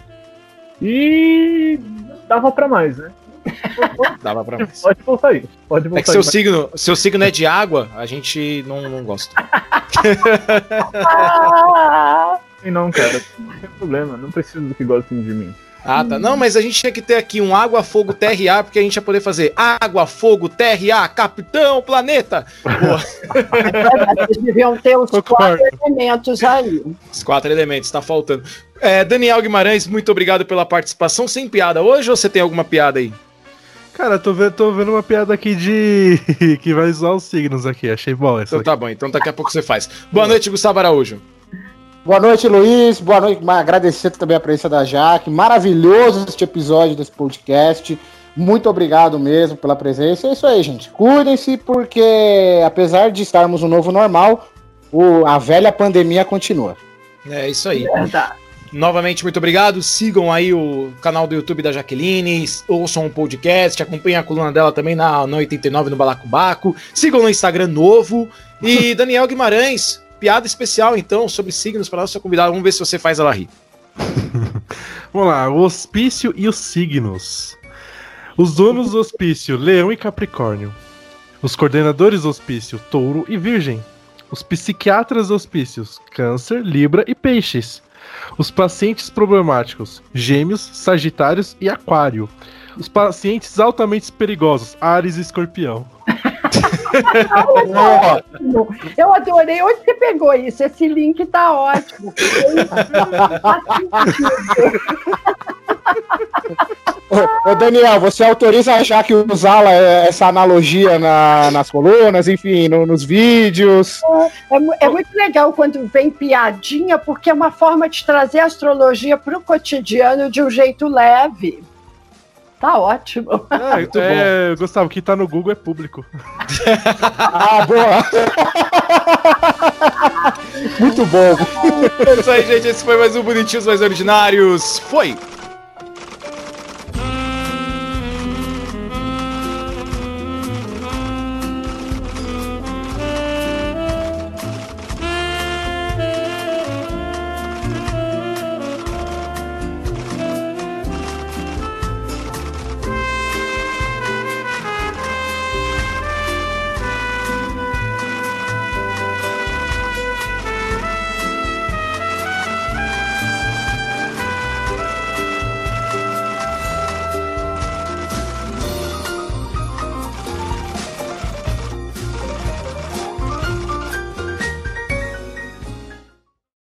E dava para mais, né? Dava pra mais. Pode voltar aí. Pode voltar é que seu, signo, seu signo é de água, a gente não, não gosta. não, cara. Não tem problema. Não preciso do que gostem de mim. Ah, tá. Não, mas a gente tinha que ter aqui um água, fogo, terra e ar, porque a gente ia poder fazer água, fogo, terra e ar, capitão, planeta. Boa. Eles deviam ter os quatro elementos aí. Os quatro elementos, tá faltando. É, Daniel Guimarães, muito obrigado pela participação. Sem piada hoje ou você tem alguma piada aí? Cara, tô vendo, tô vendo uma piada aqui de. que vai usar os signos aqui. Achei bom essa. Então aqui. tá bom, então daqui a pouco você faz. Boa noite, Gustavo Araújo. Boa noite, Luiz. Boa noite. Agradecer também a presença da Jaque. Maravilhoso este episódio desse podcast. Muito obrigado mesmo pela presença. É isso aí, gente. Cuidem-se, porque apesar de estarmos no novo normal, o, a velha pandemia continua. É isso aí. Novamente, muito obrigado. Sigam aí o canal do YouTube da Jaqueline, ouçam o um podcast, acompanhem a coluna dela também na, na 89 no Balacobaco. Sigam no Instagram novo. E Daniel Guimarães, piada especial, então, sobre signos para nossa convidada. Vamos ver se você faz ela rir. Vamos lá, o hospício e os signos. Os donos do hospício, Leão e Capricórnio. Os coordenadores do hospício, Touro e Virgem. Os psiquiatras hospícios, câncer, libra e peixes. Os pacientes problemáticos, gêmeos, sagitários e aquário. Os pacientes altamente perigosos, Ares e escorpião. Ótimo. Eu adorei. Onde você pegou isso? Esse link tá ótimo. Ô, Daniel, você autoriza a achar que usá-la é, essa analogia na- nas colunas, enfim, no- nos vídeos? É, mu- é muito legal quando vem piadinha, porque é uma forma de trazer a astrologia para o cotidiano de um jeito leve. Tá ótimo. É, Muito é, Gustavo, que tá no Google é público. Ah, boa! Muito bom. É isso aí, gente. Esse foi mais um Bonitinhos Mais Ordinários. Foi!